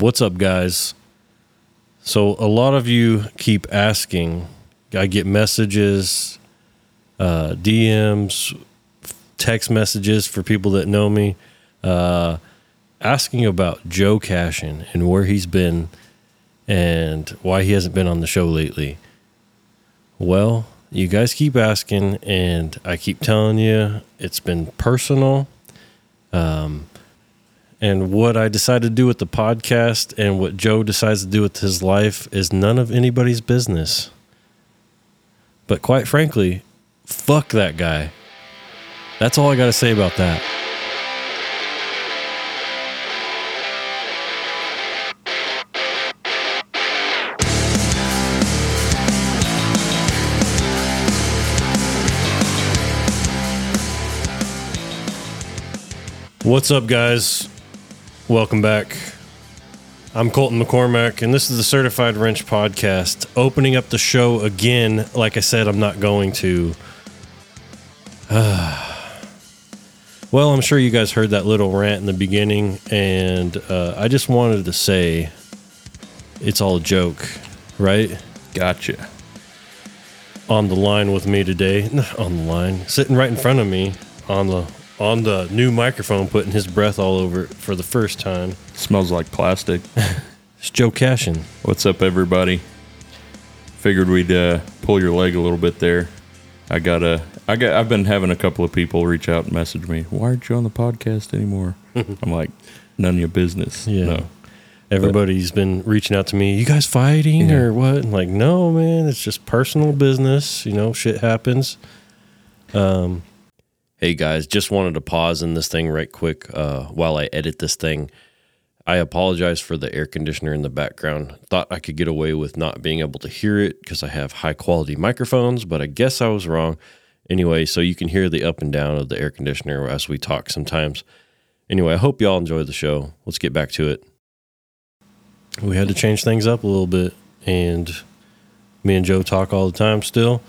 What's up, guys? So, a lot of you keep asking. I get messages, uh, DMs, text messages for people that know me, uh, asking about Joe Cashin and where he's been and why he hasn't been on the show lately. Well, you guys keep asking, and I keep telling you it's been personal. Um, and what I decide to do with the podcast and what Joe decides to do with his life is none of anybody's business. But quite frankly, fuck that guy. That's all I got to say about that. What's up, guys? Welcome back. I'm Colton McCormack, and this is the Certified Wrench Podcast. Opening up the show again. Like I said, I'm not going to. well, I'm sure you guys heard that little rant in the beginning, and uh, I just wanted to say it's all a joke, right? Gotcha. On the line with me today, on the line, sitting right in front of me on the on the new microphone, putting his breath all over it for the first time. Smells like plastic. It's Joe Cashin. What's up, everybody? Figured we'd uh, pull your leg a little bit there. I got a, I got, I've been having a couple of people reach out and message me. Why aren't you on the podcast anymore? I'm like, none of your business. Yeah. No. Everybody's been reaching out to me. You guys fighting Yeah. or what? I'm like, no, man. It's just personal business. You know, shit happens. Um, hey guys, just wanted to pause in this thing right quick uh, while I edit this thing. I apologize for the air conditioner in the background. Thought I could get away with not being able to hear it because I have high quality microphones, but I guess I was wrong. Anyway, so you can hear the up and down of the air conditioner as we talk sometimes. Anyway, I hope y'all enjoy the show. Let's get back to it. We had to change things up a little bit, and me and Joe talk all the time still.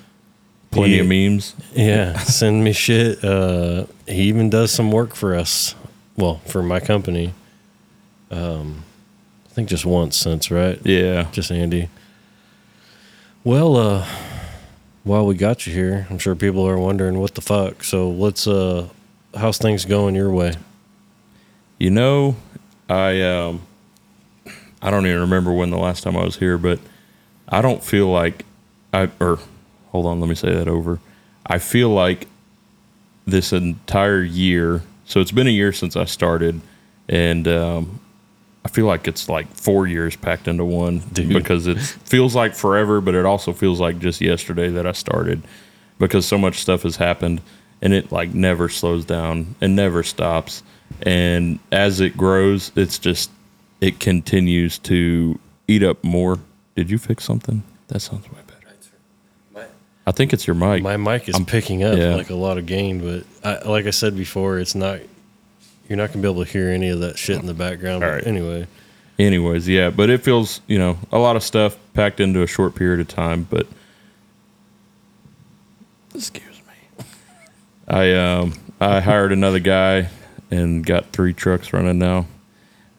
Plenty He- of memes. Yeah, send me shit. Uh, he even does some work for us. Well, for my company. Um, I think just once since, right? Yeah. Just Andy. Well, uh, while we got you here, I'm sure people are wondering what the fuck. So let's uh, how's things going your way? You know, I um, I don't even remember when the last time I was here, but I don't feel like I or hold on, let me say that over. I feel like this entire year. So it's been a year since I started, and um, I feel like it's like four years packed into one Dude. because it feels like forever, but it also feels like just yesterday that I started because so much stuff has happened and it like never slows down and never stops. And as it grows, it's just it continues to eat up more. Did you fix something? That sounds way better. I think it's your mic. My mic is picking up yeah. like a lot of gain, but I, like I said before, it's not. You're not gonna be able to hear any of that shit in the background. All But right. Anyway, Anyways, yeah, but it feels, you know, a lot of stuff packed into a short period of time, but excuse me. I um I hired another guy and got three trucks running now.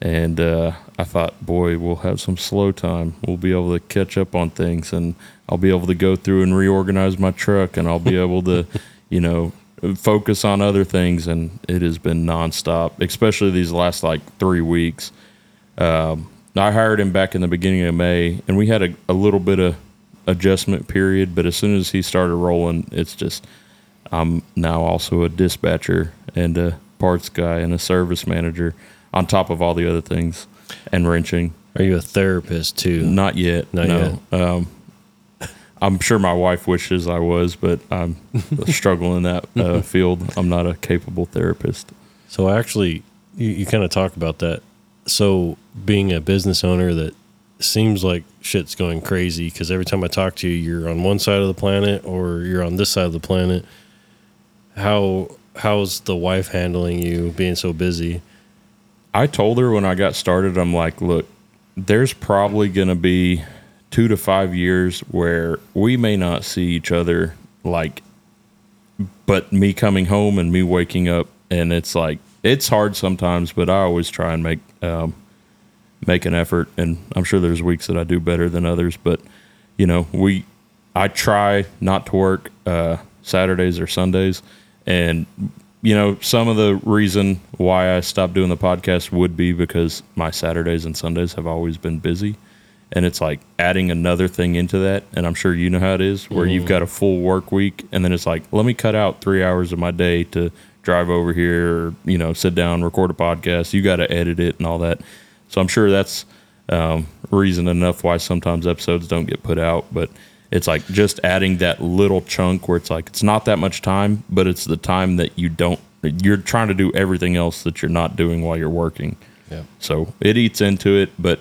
And uh, I thought, boy, we'll have some slow time. We'll be able to catch up on things and I'll be able to go through and reorganize my truck and I'll be able to, you know, focus on other things and it has been nonstop, especially these last like three weeks. Um, I hired him back in the beginning of May, and we had a, a little bit of adjustment period. But as soon as he started rolling, it's just I'm now also a dispatcher and a parts guy and a service manager on top of all the other things and wrenching. are you a therapist too? Not yet. Not no. Um, I'm sure my wife wishes I was, but I'm struggling in that uh, field. I'm not a capable therapist. So actually, you, you kind of talk about that. So being a business owner that seems like shit's going crazy because every time I talk to you, you're on one side of the planet or you're on this side of the planet. How how's the wife handling you being so busy? I told her when I got started, I'm like, look, there's probably going to be two to five years where we may not see each other like, but me coming home and me waking up, and it's like, it's hard sometimes, but I always try and make, um, make an effort, and I'm sure there's weeks that I do better than others, but you know, we I try not to work uh, Saturdays or Sundays, and you know, some of the reason why I stopped doing the podcast would be because my Saturdays and Sundays have always been busy. And it's like adding another thing into that. And I'm sure you know how it is where you've got a full work week. And then it's like, let me cut out three hours of my day to drive over here, or, you know, sit down, record a podcast. You got to edit it and all that. So I'm sure that's um, reason enough why sometimes episodes don't get put out. But it's like just adding that little chunk where it's like it's not that much time, but it's the time that you don't. You're trying to do everything else that you're not doing while you're working. Yeah. So it eats into it. But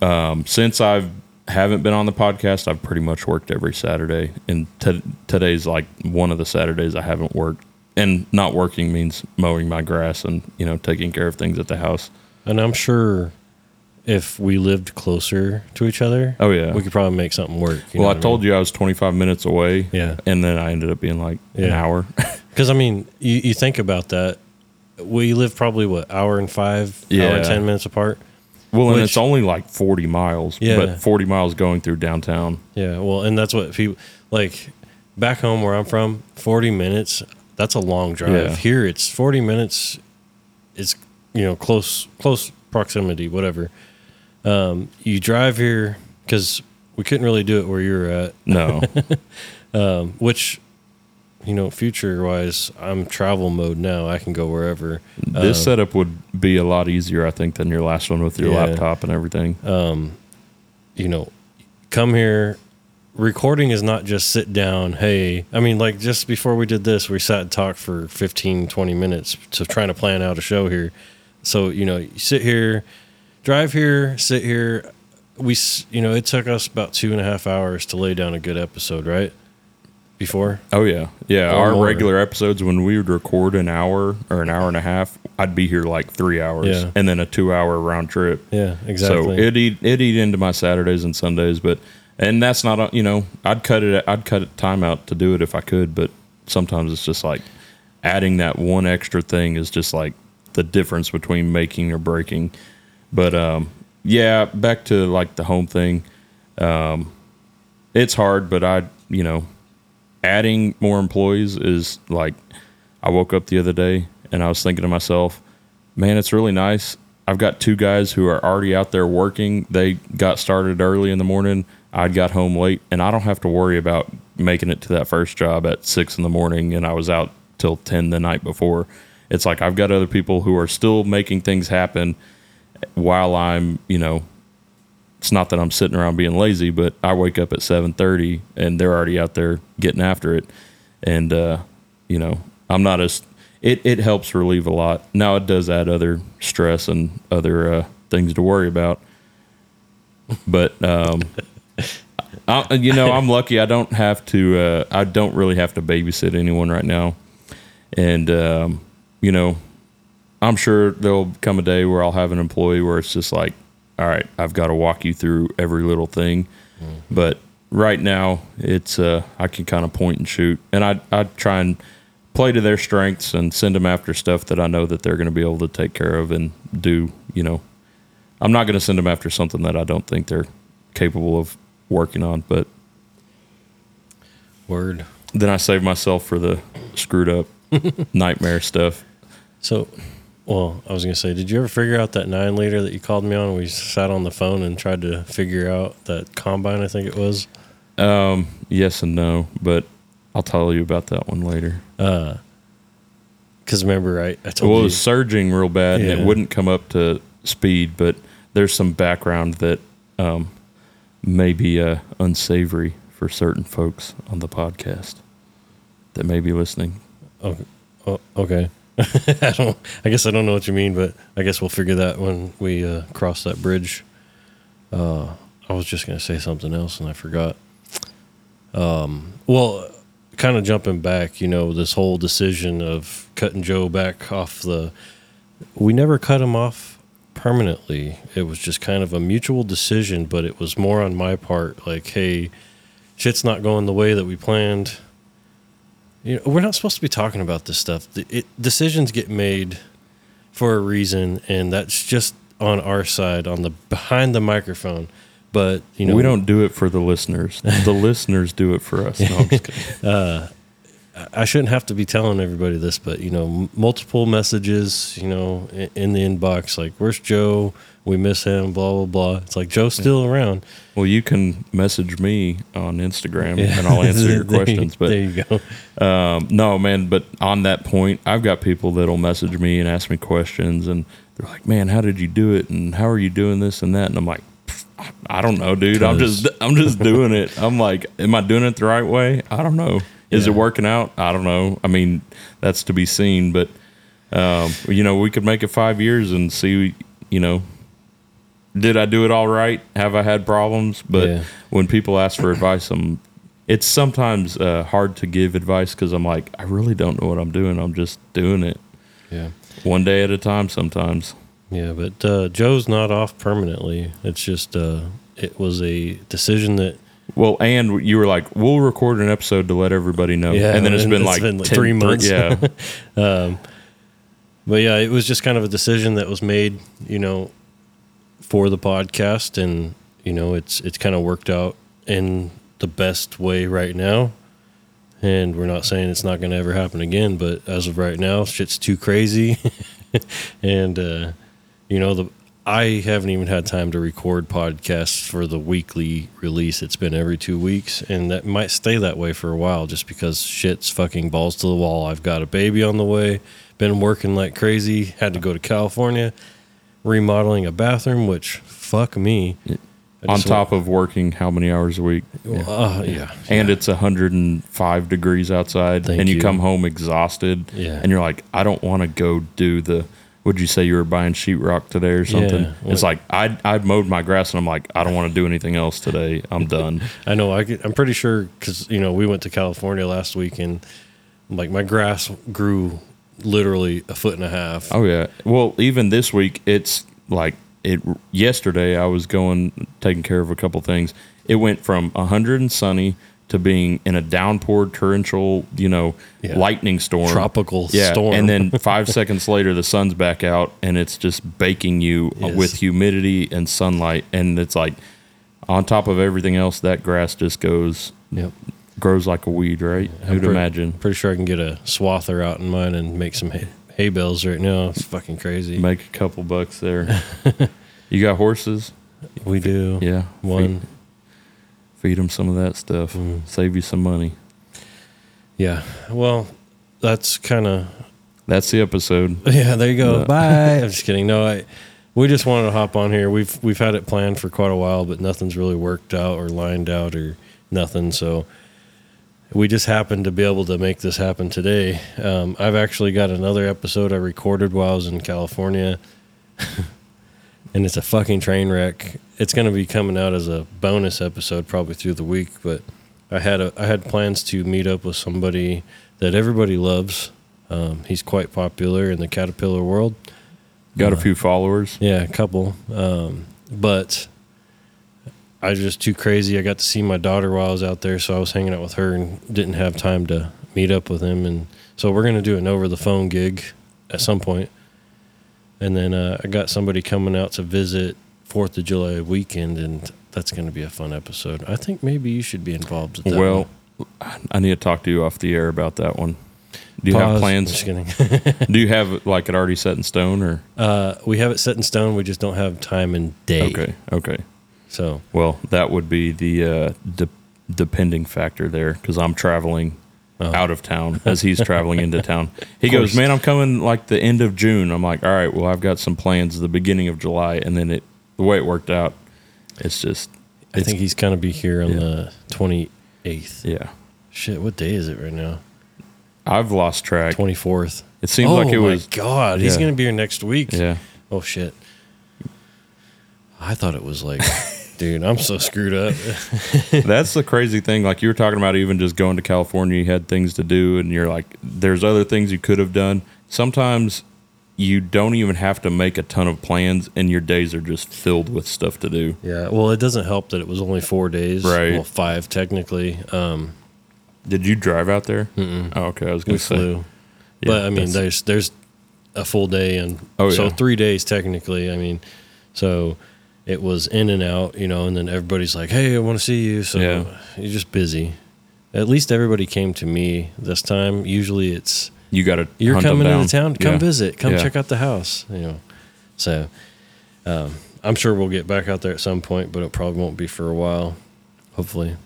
um, since I've haven't been on the podcast, I've pretty much worked every Saturday, and t- today's like one of the Saturdays I haven't worked. And not working means mowing my grass and you know taking care of things at the house. And I'm sure if we lived closer to each other, Oh yeah. we could probably make something work. well, I told you I was 25 minutes away. Yeah. And then I ended up being like an hour. Because I mean, you, you think about that. We live probably what hour and five, hour and ten minutes apart. Well, and Which- it's only like 40 miles, Yeah. but 40 miles going through downtown. Yeah, well, and that's what people like back home where I'm from. Forty minutes. That's a long drive. Yeah. Here, it's forty minutes. It's you know close close proximity, whatever. Um, you drive here because we couldn't really do it where you're at, No. um, which you know future wise, I'm travel mode now. I can go wherever. this Um, setup would be a lot easier, I think, than your last one with your Yeah. laptop and everything. you know, come here. Recording is not just sit down. Hey, I mean, like just before we did this, we sat and talked for 15, 20 minutes to trying to plan out a show here. So, you know, you sit here, drive here, sit here. We, you know, it took us about two and a half hours to lay down a good episode, right? Before. Oh, yeah. Yeah. Or Our more. regular episodes, when we would record an hour or an hour and a half, I'd be here like three hours Yeah. and then a two hour round trip. Yeah, exactly. So it eat it eat into my Saturdays and Sundays, but and that's not you know I'd cut it I'd cut it time out to do it if I could, but sometimes it's just like adding that one extra thing is just like the difference between making or breaking. But um, yeah, back to like the home thing. Um, it's hard, but I you know adding more employees is like I woke up the other day and I was thinking to myself, man, it's really nice. I've got two guys who are already out there working. They got started early in the morning. I got home late, and I don't have to worry about making it to that first job at six in the morning. And I was out till 10 the night before. It's like I've got other people who are still making things happen while I'm, you know, it's not that I'm sitting around being lazy, but I wake up at 7:30 and they're already out there getting after it. And uh, you know, I'm not as it it helps relieve a lot. Now it does add other stress and other uh, things to worry about. But um I, you know, I'm lucky I don't have to uh, I don't really have to babysit anyone right now. And um, you know, I'm sure there'll come a day where I'll have an employee where it's just like, all right, I've got to walk you through every little thing. But right now, it's uh, I can kind of point and shoot, and I I try and play to their strengths and send them after stuff that I know that they're going to be able to take care of and do. You know, I'm not going to send them after something that I don't think they're capable of working on, but Word. then I save myself for the screwed up nightmare stuff. So, well, I was gonna say, did you ever figure out that nine liter that you called me on? We sat on the phone and tried to figure out that combine. I think it was. Um, yes and no, but I'll tell you about that one later. Because remember, I, I told Well, it was surging real bad, and it wouldn't come up to speed. But there's some background that um, may be uh, unsavory for certain folks on the podcast that may be listening. Oh, oh, okay. I don't. I guess I don't know what you mean, but I guess we'll figure that when we uh, cross that bridge. Uh, I was just gonna say something else and I forgot. Um, well, kind of jumping back, you know, this whole decision of cutting Joe back off the. We never cut him off permanently. It was just kind of a mutual decision, but it was more on my part. Like, hey, shit's not going the way that we planned you know, we're not supposed to be talking about this stuff. The- It, decisions get made for a reason, and that's just on our side, on the behind the microphone. But you know, we don't do it for the listeners. The listeners do it for us. No, I'm just kidding. Uh, I shouldn't have to be telling everybody this, but you know, m- multiple messages, you know, in, in the inbox, like, "Where's Joe? We miss him." Blah blah blah. It's like Joe's still around. Well, you can message me on Instagram and I'll answer your questions. But there you go. Um, no, man, but on that point, I've got people that'll message me and ask me questions, and they're like, "Man, how did you do it? And how are you doing this and that?" And I'm like, "I don't know, dude. I'm just, I'm just doing it." I'm like, "Am I doing it the right way? I don't know. Is it working out? I don't know. I mean, that's to be seen, but um, you know, we could make it five years and see, you know." Did I do it all right? Have I had problems? But Yeah. when people ask for advice, I'm it's sometimes uh, hard to give advice because I'm like, I really don't know what I'm doing. I'm just doing it Yeah. one day at a time sometimes. Yeah, but uh, Joe's not off permanently. It's just uh, it was a decision that Well, and you were like, we'll record an episode to let everybody know. Yeah, and then it's and been it's like, been like 10 three months. yeah. But yeah, it was just kind of a decision that was made, you know, for the podcast, and you know, it's it's kind of worked out in the best way right now. And we're not saying it's not going to ever happen again, but as of right now, shit's too crazy, and uh, you know, the I haven't even had time to record podcasts for the weekly release. It's been every two weeks, and that might stay that way for a while, just because shit's fucking balls to the wall. I've got a baby on the way, been working like crazy, had to go to California, remodeling a bathroom, which fuck me. I On just top of working how many hours a week? want- uh, yeah, And it's 105 degrees outside, Thank and you, you. come home exhausted, Yeah. and you're like, I don't want to go do the. Would you say you were buying sheetrock today or something? Yeah, it's like I I mowed my grass, and I'm like, I don't want to do anything else today. I'm done. I know. I get, I'm pretty sure because you know we went to California last week, and like my grass grew literally a foot and a half. Oh yeah. Well, even this week, it's like it. Yesterday, I was going taking care of a couple things. It went from hundred and sunny to being in a downpour, torrential, you know, Yeah. lightning storm, Tropical yeah. storm. And then five seconds later, the sun's back out, and it's just baking you uh, Yes. with humidity and sunlight, and it's like on top of everything else, that grass just goes Yep. Grows like a weed, right? Who'd pre- imagine? Pretty sure I can get a swather out in mine and make some hay, hay bales right now. It's fucking crazy. Make a couple bucks there. you got horses? we do. Yeah, One. feed them some of that stuff. Mm. Save you some money. Yeah. Well, that's kind of That's the episode. yeah. There you go. Bye. I'm just kidding. No, I. We just wanted to hop on here. We've we've had it planned for quite a while, but nothing's really worked out or lined out or nothing. So we just happened to be able to make this happen today. Um, I've actually got another episode I recorded while I was in California, and it's a fucking train wreck. It's going to be coming out as a bonus episode probably through the week, but I had a I had plans to meet up with somebody that everybody loves. Um, he's quite popular in the caterpillar world. Got a Uh, few followers. Yeah, a couple. Um, but I was just too crazy. I got to see my daughter while I was out there, so I was hanging out with her and didn't have time to meet up with him. And so we're gonna do an over the phone gig at some point. And then uh, I got somebody coming out to visit Fourth of July weekend, and that's gonna be a fun episode. I think maybe you should be involved with that. Well, one. I need to talk to you off the air about that one. Do you have plans? Just kidding. Do you have like it already set in stone or? uh, we have it set in stone. We just don't have time and day. Okay, okay. So Well, that would be the uh, de- depending factor there because I'm traveling Oh. out of town as he's traveling into town. He goes, "Man, I'm coming like the end of June." I'm like, "All right, well, I've got some plans the beginning of July," and then it the way it worked out, it's just I think he's gonna be here on Yeah. the twenty eighth. yeah. Shit, what day is it right now? I've lost track. Twenty fourth. It seems oh like it was Oh God, he's gonna be here next week. yeah. Oh shit. I thought it was like, dude, I'm so screwed up. That's the crazy thing. Like you were talking about, even just going to California, you had things to do, and you're like, there's other things you could have done. Sometimes you don't even have to make a ton of plans, and your days are just filled with stuff to do. yeah. Well, it doesn't help that it was only four days. Right. Well, five technically. Um, Did you drive out there? Oh, okay. I was we to say. flew. Yeah, but I mean, that's- there's there's a full day and Oh, so yeah. three days technically. I mean, So it was in and out, you know, and then everybody's like, "Hey, I want to see you." So Yeah. you're just busy. At least everybody came to me this time. Usually it's You got to. you're coming into town, come Yeah. visit, come Yeah. check out the house, you know. So um, I'm sure we'll get back out there at some point, but it probably won't be for a while. Hopefully.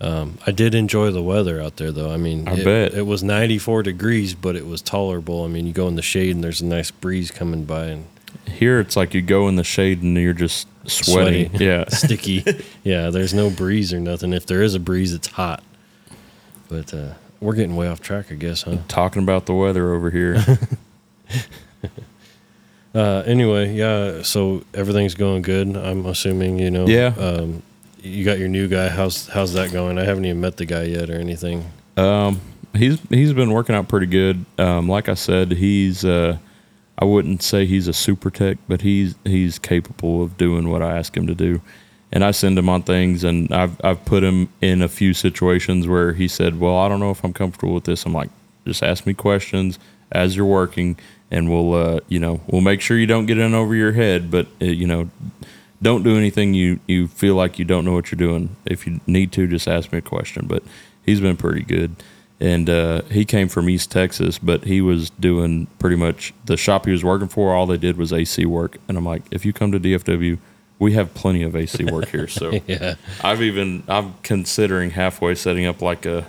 Um, I did enjoy the weather out there, though. I mean, I it, bet. it was 94 degrees, but it was tolerable. I mean, you go in the shade and there's a nice breeze coming by and Here it's like you go in the shade and you're just sweating. Sweaty. Yeah. sticky. yeah, there's no breeze or nothing. If there is a breeze, it's hot. But uh, we're getting way off track, I guess, huh? Talking about the weather over here. Uh, anyway, yeah. So everything's going good. I'm assuming, you know. Yeah. Um, you got your new guy. How's how's that going? I haven't even met the guy yet or anything. Um, he's he's been working out pretty good. Um, like I said, he's uh, I wouldn't say he's a super tech, but he's he's capable of doing what I ask him to do. And I send him on things, and I've I've put him in a few situations where he said, "Well, I don't know if I'm comfortable with this." I'm like, "Just ask me questions as you're working, and we'll uh, you know we'll make sure you don't get in over your head, but uh, you know." Don't do anything you, you feel like you don't know what you're doing. If you need to, just ask me a question. But he's been pretty good and uh, he came from East Texas, but he was doing pretty much the shop he was working for. All they did was AC work, and I'm like, if you come to DFW, we have plenty of AC work here. So Yeah. I've even I'm considering halfway setting up like a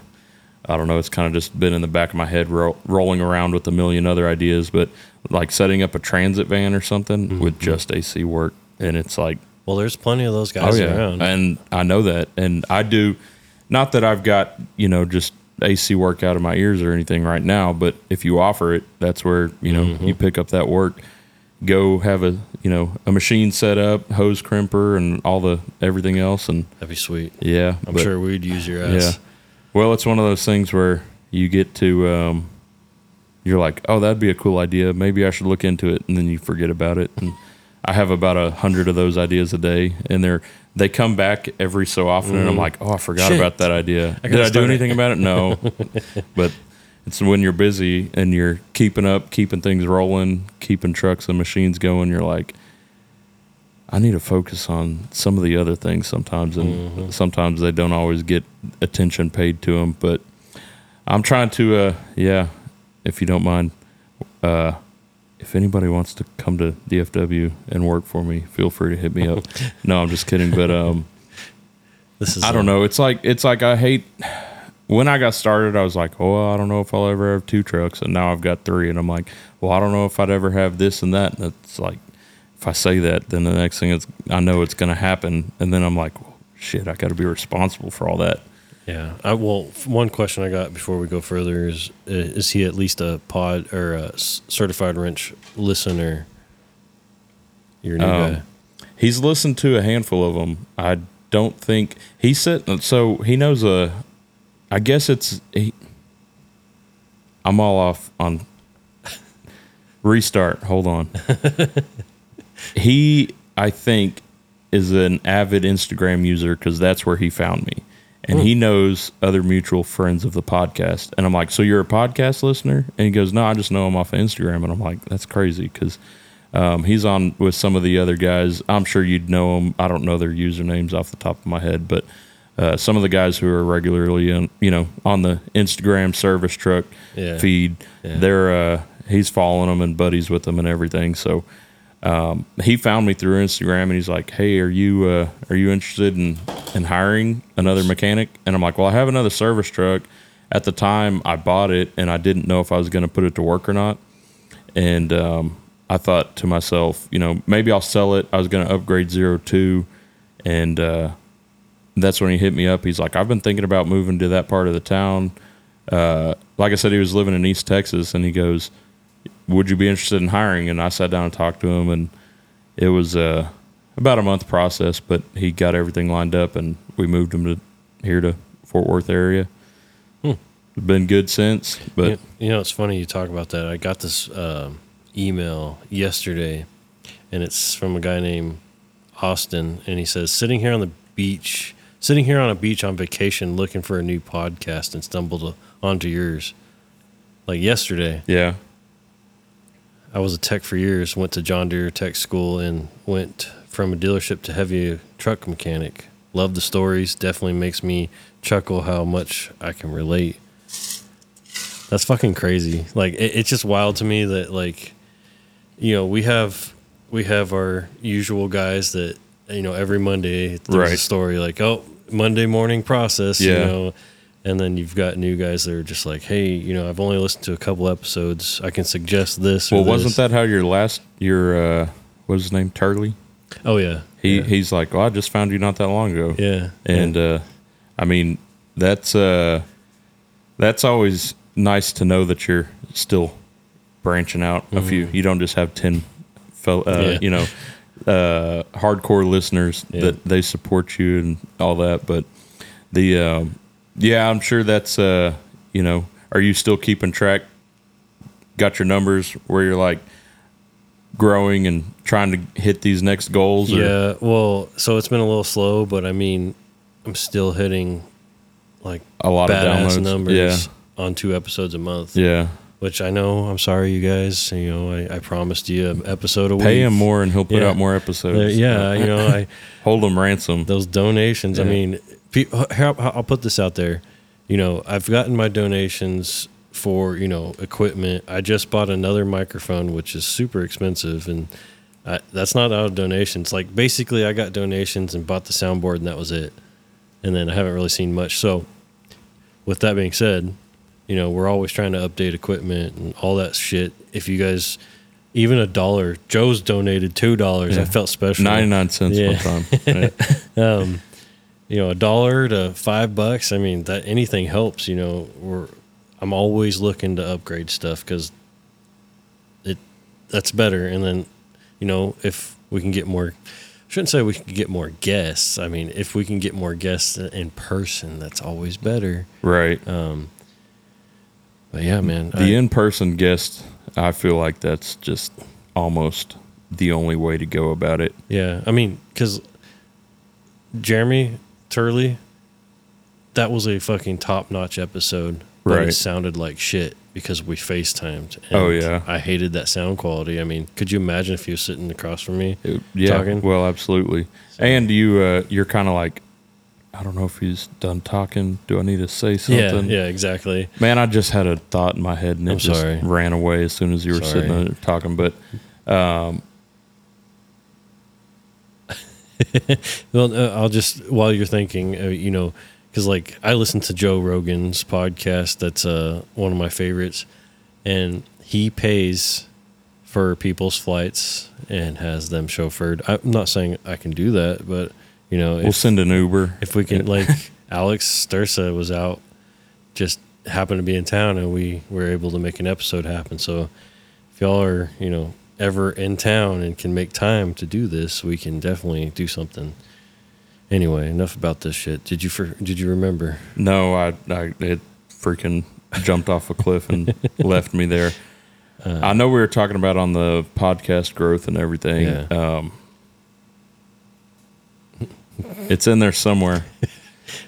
I don't know. It's kind of just been in the back of my head, ro- rolling around with a million other ideas, but like setting up a transit van or something with just AC work, and it's like Well, there's plenty of those guys around. and I know that, and I do. Not that I've got you know just AC work out of my ears or anything right now, but if you offer it, that's where you know Mm-hmm. you pick up that work. Go have a you know a machine set up, hose crimper, and all the everything else, and That'd be sweet. yeah, I'm but- sure we'd use your ass. yeah. Well, it's one of those things where you get to, um, you're like, oh, that'd be a cool idea. Maybe I should look into it, and then you forget about it. And I have about a hundred of those ideas a day, and they're they come back every so often, and I'm like, oh, I forgot. Shit. about that idea. I Did I do start it. anything about it? No, but. It's when you're busy and you're keeping up, keeping things rolling, keeping trucks and machines going. You're like, I need to focus on some of the other things sometimes, and Mm-hmm. sometimes they don't always get attention paid to them. But I'm trying to, uh, yeah, if you don't mind, uh, if anybody wants to come to DFW and work for me, feel free to hit me up. no, I'm just kidding, but um, This is I don't uh, know. It's like it's like I hate when I got started. I was like, oh, I don't know if I'll ever have two trucks, and now I've got three, and I'm like, well, I don't know if I'd ever have this and that. And it's like, if I say that, then the next thing is I know it's going to happen, and then I'm like, well, shit, I got to be responsible for all that. Yeah. I, well, one question I got before we go further is: uh, Is he at least a pod or a certified wrench listener? Your new Um, guy. He's listened to a handful of them. I don't think he said so. He knows a. I guess it's. He, I'm all off on. Restart. Hold on. he, I think, is an avid Instagram user because that's where he found me, and he knows other mutual friends of the podcast. And I'm like, "So you're a podcast listener?" And he goes, "No, I just know him off of Instagram." And I'm like, "That's crazy because." Um, he's on with some of the other guys. I'm sure you'd know them. I don't know their usernames off the top of my head, but uh, some of the guys who are regularly, in, you know, on the Instagram service truck Yeah. feed, Yeah. they're uh, he's following them and buddies with them and everything. So um, he found me through Instagram and he's like, "Hey, are you uh, are you interested in in hiring another mechanic?" And I'm like, "Well, I have another service truck." At the time, I bought it and I didn't know if I was going to put it to work or not and um, I thought to myself, you know, maybe I'll sell it. I was going to upgrade zero two, and uh, that's when he hit me up. He's like, I've been thinking about moving to that part of the town. Uh, like I said, he was living in East Texas, and he goes, "Would you be interested in hiring?" And I sat down and talked to him, and it was uh, about a month process, but he got everything lined up, and we moved him to here to Fort Worth area. It's been good since, but you, know, it's funny you talk about that. I got this um, email yesterday, and it's from a guy named Austin, and he says, "Sitting here on the beach, sitting here on a beach on vacation, looking for a new podcast, and stumbled onto yours." Like yesterday, yeah, I was a tech for years. Went to John Deere Tech School and went from a dealership to heavy truck mechanic. Love the stories. Definitely makes me chuckle how much I can relate. That's fucking crazy. Like it, it's just wild to me that like, you know, we have we have our usual guys that you know every Monday there's a story like oh Monday morning process you know, and then you've got new guys that are just like hey you know I've only listened to a couple episodes I can suggest this. or Well, wasn't that how your last your uh, what was his name Turley? Oh yeah, He yeah. he's like, well, I just found you not that long ago. yeah, and uh, I mean that's uh, that's always nice to know that you're still branching out a few. You don't just have ten, fel- uh, Mm-hmm. Yeah. you know, uh, hardcore listeners Yeah. that they support you and all that. But the um, yeah, I'm sure that's uh, you know, are you still keeping track? Got your numbers where you're like growing and trying to hit these next goals? or- yeah. Well, so it's been a little slow, but I mean I'm still hitting like a lot of downloads. numbers Yeah, on two episodes a month. yeah. Which I know. I'm sorry, you guys. You know, I, I promised you an episode a week. Pay him more and he'll put Yeah. out more episodes. yeah, you know, I Hold him ransom. those donations. I mean, I'll I'll put this out there. You know, I've gotten my donations for you know equipment. I just bought another microphone, which is super expensive, and I, that's not out of donations. Like basically, I got donations and bought the soundboard, and that was it. And then I haven't really seen much. So, with that being said, you know, we're always trying to update equipment and all that shit. If you guys, even a dollar, Joe's donated two dollars. I felt special. 99 cents Yeah. one time. Yeah. um, you know, a dollar to five bucks. I mean, that anything helps. You know, we're I'm always looking to upgrade stuff because it that's better. And then, you know, if we can get more, I shouldn't say we can get more guests. I mean, if we can get more guests in person, that's always better. right. Um, but yeah, man, The I- in person guest, I feel like that's just almost the only way to go about it. Yeah, I mean, because Jeremy Turley, that was a fucking top notch episode, but it sounded like shit because we FaceTimed. Oh, and yeah. I hated that sound quality. I mean, could you imagine if you were sitting across from me? It- yeah. Talking. Well, absolutely. And you, uh, you're kind of like, I don't know if he's done talking. Do I need to say something? Yeah, yeah, exactly. Man, I just had a thought in my head and it I'm just sorry. ran away as soon as you were Sorry. sitting there talking. But um, Well, uh, I'll just while you're thinking, uh, you know, because like I listen to Joe Rogan's podcast. That's uh, one of my favorites, and he pays for people's flights and has them chauffeured. I'm not saying I can do that, but you know, we'll if, send an Uber. if we can, like Alex Stursa was out, just happened to be in town, and we were able to make an episode happen. So if y'all are, you know, ever in town and can make time to do this, we can definitely do something. Anyway, enough about this shit. Did you for, did you remember? No, I, I it freaking jumped off a cliff and left me there. Uh, I know we were talking about on the podcast growth and everything. Yeah. Um, it's in there somewhere.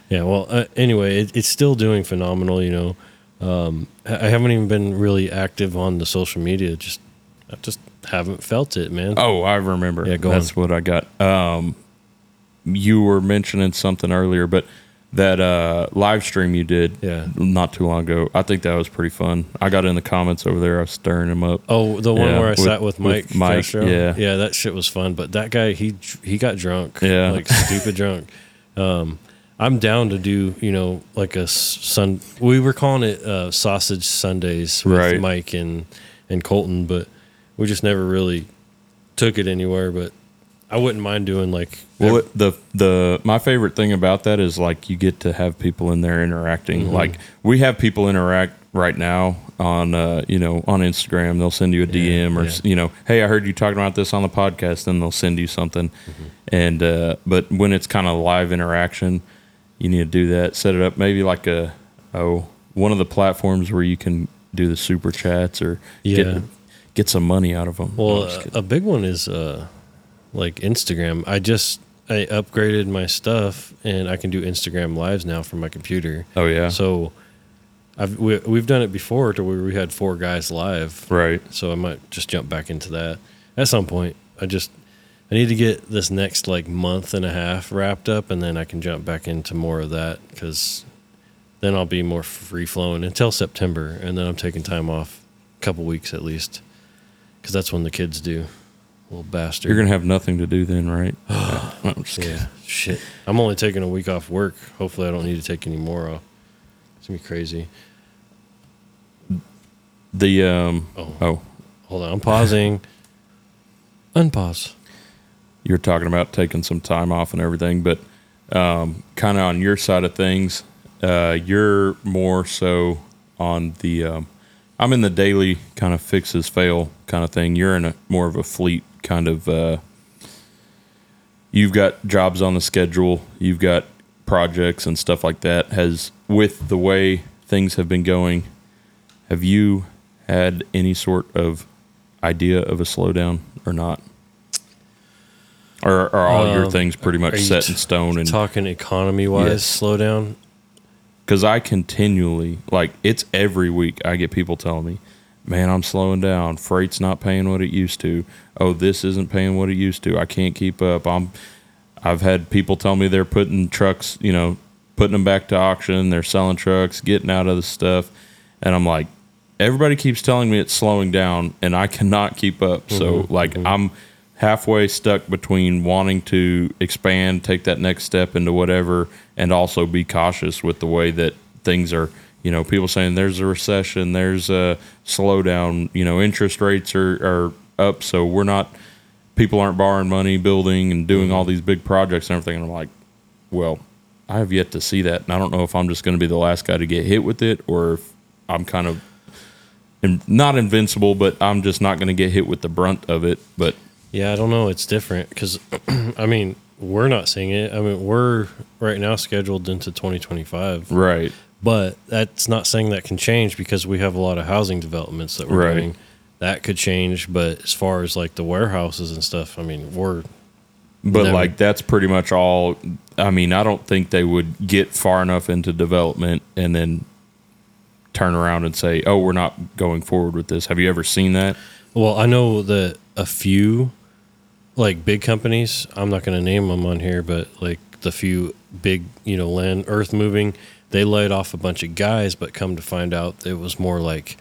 Yeah. Well, uh, anyway, it, it's still doing phenomenal. You know, um, I haven't even been really active on the social media. Just I just haven't felt it, man. Oh, I remember. Yeah, go That's what I got. Um, you were mentioning something earlier, but that uh, live stream you did Yeah. not too long ago, I think that was pretty fun. I got in the comments over there. I was stirring him up. Oh, the one Yeah, where I with- sat with with Mike. Mike, Castro? yeah. yeah, that shit was fun. But that guy, he he got drunk, Yeah. like stupid drunk. Um, I'm down to do, you know, like a sun. We were calling it uh, sausage Sundays with Right. Mike and and Colton, but we just never really took it anywhere. But I wouldn't mind doing like Well, it, the the my favorite thing about that is like you get to have people in there interacting. Mm-hmm. Like we have people interact right now on uh, you know on Instagram. They'll send you a DM or yeah. you know, hey, I heard you talking about this on the podcast. Then they'll send you something. Mm-hmm. And uh, but when it's kind of live interaction, you need to do that. Set it up maybe like a oh one of the platforms where you can do the super chats or Yeah. get get some money out of them. Well, uh, a big one is uh, like Instagram. I just I upgraded my stuff and I can do Instagram lives now from my computer. oh yeah, So I've we, we've done it before to where we had four guys live, Right. so I might just jump back into that at some point. I just I need to get this next like month and a half wrapped up, and then I can jump back into more of that because then I'll be more free flowing until September, and then I'm taking time off, a couple weeks at least, because that's when the kids do. Little bastard. You're gonna have nothing to do then, right? Yeah. I'm yeah, shit. I'm only taking a week off work. Hopefully, I don't need to take any more off. It's gonna be crazy. The um. Oh. Oh, Hold on, I'm pausing. Unpause. you're talking about taking some time off and everything, but um, kind of on your side of things, uh, you're more so on the. Um, I'm in the daily kind of fixes fail kind of thing. You're in a more of a fleet kind of. Uh, you've got jobs on the schedule. You've got projects and stuff like that. Has with the way things have been going, have you had any sort of idea of a slowdown or not? Or are all your Um, things pretty much set in stone? And Talking economy wise, Yes. slow down. Because I continually like it's every week I get people telling me, "Man, I'm slowing down. Freight's not paying what it used to. Oh, this isn't paying what it used to. I can't keep up." I'm. I've had people tell me they're putting trucks, you know, putting them back to auction. They're selling trucks, getting out of the stuff, and I'm like, everybody keeps telling me it's slowing down, and I cannot keep up. So mm-hmm. like mm-hmm. I'm halfway stuck between wanting to expand, take that next step into whatever, and also be cautious with the way that things are. You know, people saying there's a recession, there's a slowdown. You know, interest rates are are up, so we're not. People aren't borrowing money, building and doing mm-hmm. all these big projects and everything. And I'm like, well, I have yet to see that, and I don't know if I'm just going to be the last guy to get hit with it, or if I'm kind of not invincible, but I'm just not going to get hit with the brunt of it. But Yeah, I don't know. It's different because, I mean, we're not seeing it. I mean, we're right now scheduled into 2025, right, but that's not saying that can change because we have a lot of housing developments that we're Right. doing. That could change, but as far as like the warehouses and stuff, I mean, we're but Never. like that's pretty much all. I mean, I don't think they would get far enough into development and then turn around and say, "Oh, we're not going forward with this." Have you ever seen that? Well, I know that a few like big companies, I'm not going to name them on here, but like the few big, you know, land earth moving, they laid off a bunch of guys, but come to find out it was more like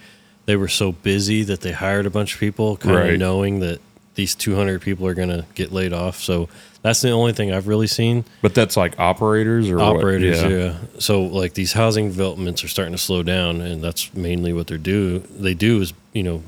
they were so busy that they hired a bunch of people kind Right. of knowing that these 200 people are going to get laid off. So that's the only thing I've really seen But that's like operators or what? operators yeah. so like these housing developments are starting to slow down and that's mainly what they're do they do is you know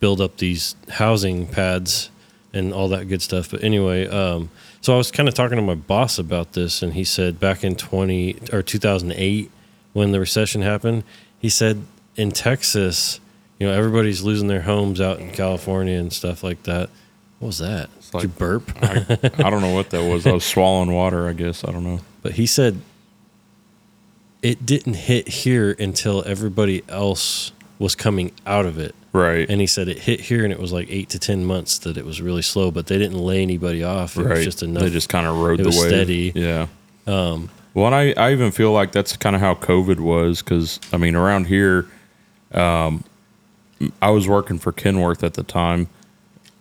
build up these housing pads and all that good stuff but anyway um so i was kind of talking to my boss about this and he said back in 20 or 2008 when the recession happened he said in texas you know everybody's losing their homes out in california and stuff like that what was that Did you like- burp I, I don't know what that was. I was swallowing water. I guess I don't know. But he said it didn't hit here until everybody else was coming out of it. Right. And he said it hit here and it was like eight to 10 months that it was really slow, but they didn't lay anybody off. It right. was just enough. They just kind of rode it the was wave. steady. Yeah. Um, well, and I, I even feel like that's kind of how COVID was because, I mean, around here, um, I was working for Kenworth at the time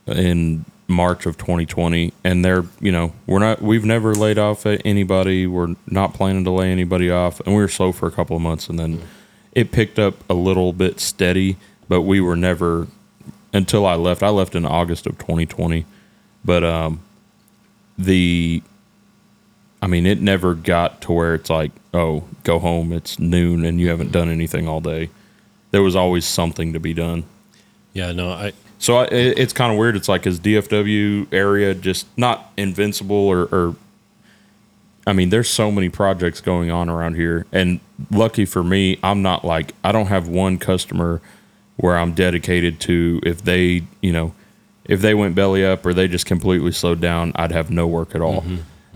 in March of 2020, and they're, you know, we're not, we've never laid off anybody. We're not planning to lay anybody off. And we were slow for a couple of months, and then it picked up a little bit steady, but we were never, until I left, I left in August of 2020. But, um, the I mean, it never got to where it's like, oh, go home, it's noon and you haven't done anything all day. There was always something to be done. Yeah, no, I, So I, it, it's kind of weird. It's like, is DFW area just not invincible or, or, I mean, there's so many projects going on around here. And lucky for me, I'm not like, I don't have one customer where I'm dedicated to if they, you know, if they went belly up or they just completely slowed down, I'd have no work at all.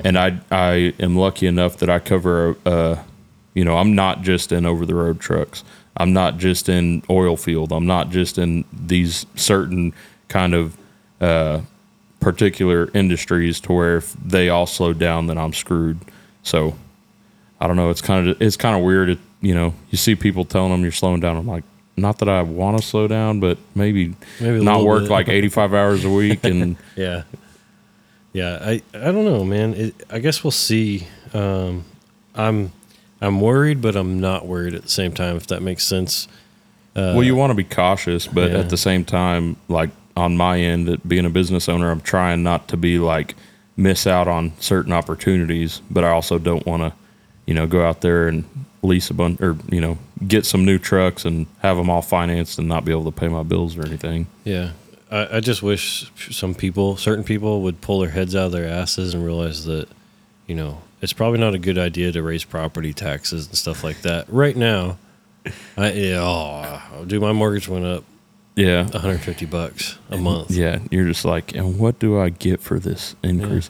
And I I am lucky enough that I cover a, a you know, I'm not just in over the road trucks. I'm not just in oil field. I'm not just in these certain kind of uh, particular industries to where if they all slow down, then I'm screwed. So I don't know. It's kind of it's kind of weird. It, you know, you see people telling them you're slowing down. I'm like, not that I want to slow down, but maybe, Maybe not work bit. like 85 hours a week. And Yeah. Yeah, I I don't know, man. It, I guess we'll see. Um, I'm I'm worried, but I'm not worried at the same time. If that makes sense. Uh, well, you want to be cautious, but yeah. at the same time, like on my end, at being a business owner, I'm trying not to be like miss out on certain opportunities, but I also don't want to, you know, go out there and lease a bunch or you know get some new trucks and have them all financed and not be able to pay my bills or anything. Yeah. I, I just wish some people, certain people, would pull their heads out of their asses and realize that, you know, it's probably not a good idea to raise property taxes and stuff like that. Right now, I yeah, oh, dude, my mortgage went up Yeah, 150 bucks a month. Yeah, you're just like, and what do I get for this increase?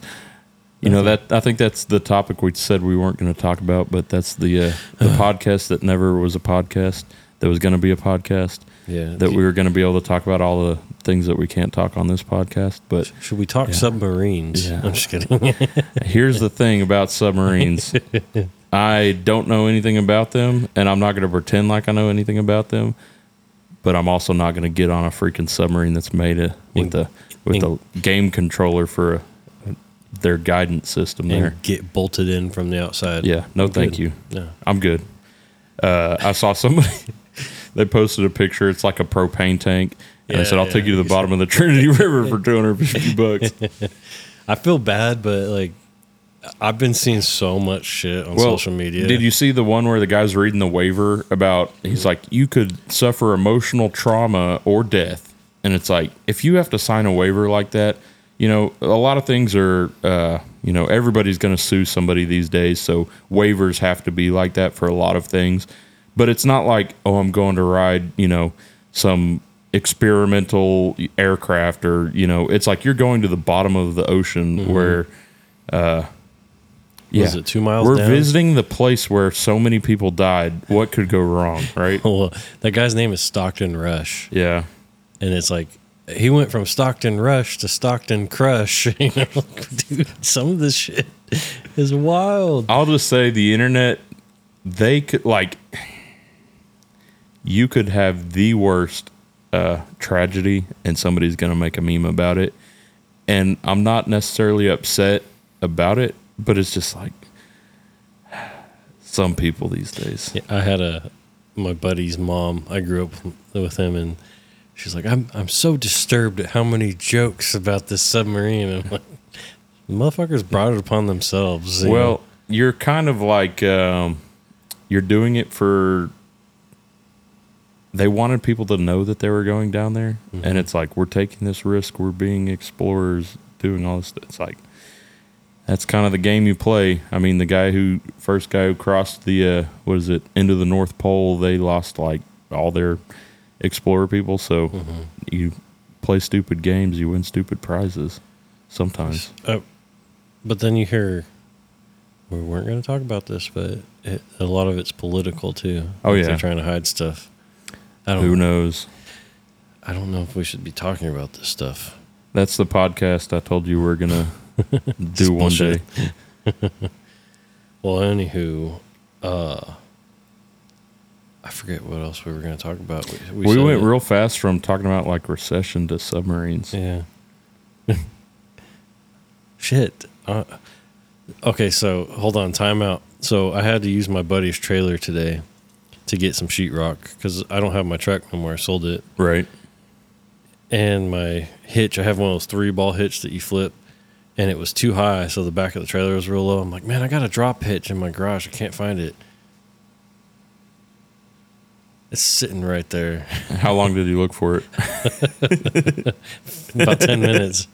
You know that I think that's the topic we said we weren't going to talk about, but that's the uh, the podcast that never was a podcast that was going to be a podcast Yeah. that we were going to be able to talk about all the things that we can't talk on this podcast. But Should we talk Yeah. submarines? Yeah. I'm just kidding. here's the thing about submarines: I don't know anything about them, and I'm not going to pretend like I know anything about them. But I'm also not going to get on a freaking submarine that's made a, with the with the game controller for a, their guidance system there. get bolted in from the outside. Yeah, no, I'm thank good. you. No. I'm good. Uh, I saw somebody. they posted a picture. It's like a propane tank, and I said, "I'll yeah. take you to the bottom of the Trinity River for 250 bucks." I feel bad, but like, I've been seeing so much shit on Well, social media. Did you see the one where the guy's reading the waiver about? He's like, "You could suffer emotional trauma or death," and it's like, if you have to sign a waiver like that, you know, a lot of things are, uh, you know, everybody's going to sue somebody these days, so waivers have to be like that for a lot of things. But it's not like, oh, I'm going to ride, you know, some experimental aircraft or you know it's like you're going to the bottom of the ocean where uh yeah. Was it two miles we're down? visiting the place where so many people died. What could go wrong right? Well, that guy's name is Stockton Rush, yeah. And it's like he went from Stockton Rush to Stockton Crush. You know, dude, some of this shit is wild. i'll just say the internet they could like you could have the worst uh tragedy and somebody's gonna make a meme about it and i'm not necessarily upset about it but it's just like some people these days Yeah, I had a my buddy's mom. I grew up with him, and she's like, "I'm I'm so disturbed at how many jokes about this submarine." And I'm like, the motherfuckers brought it upon themselves. you know? Well, you're kind of like um, you're doing it for. They wanted people to know that they were going down there, and it's like we're taking this risk. We're being explorers, doing all this. It's like that's kind of the game you play. I mean, the guy who first guy who crossed the uh, what is it into the North Pole, they lost like all their explorer people. So you play stupid games, you win stupid prizes. Sometimes. Uh, but then you hear we weren't going to talk about this, but it, a lot of it's political too. Oh, yeah. they're trying to hide stuff. I don't. Who knows? I don't know if we should be talking about this stuff. That's the podcast I told you we're gonna do one day. Well, anywho, uh, I forget what else we were going to talk about. We, said went it. real fast from talking about like recession to submarines. Yeah. Shit. Uh, okay, so hold on, time out. So I had to use my buddy's trailer today to get some sheetrock because I don't have my truck no more. I sold it. Right. And my hitch, I have one of those three ball hitch that you flip, and it was too high, so the back of the trailer was real low. I'm like, man, I got a drop hitch in my garage. I can't find it. It's sitting right there. How long did you look for it? About 10 minutes.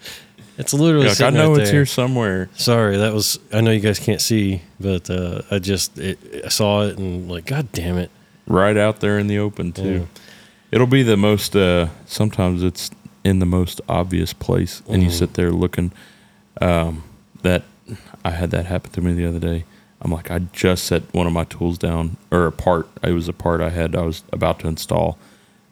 It's literally You're I know right it's there. here somewhere. Sorry, that was. I know you guys can't see, but uh, I just it, I saw it and like, god damn it! Right out there in the open too. Yeah. It'll be the most uh sometimes it's in the most obvious place and you Mhm. sit there looking um that I had that happen to me the other day. I'm like I just set one of my tools down or a part it was a part I had I was about to install.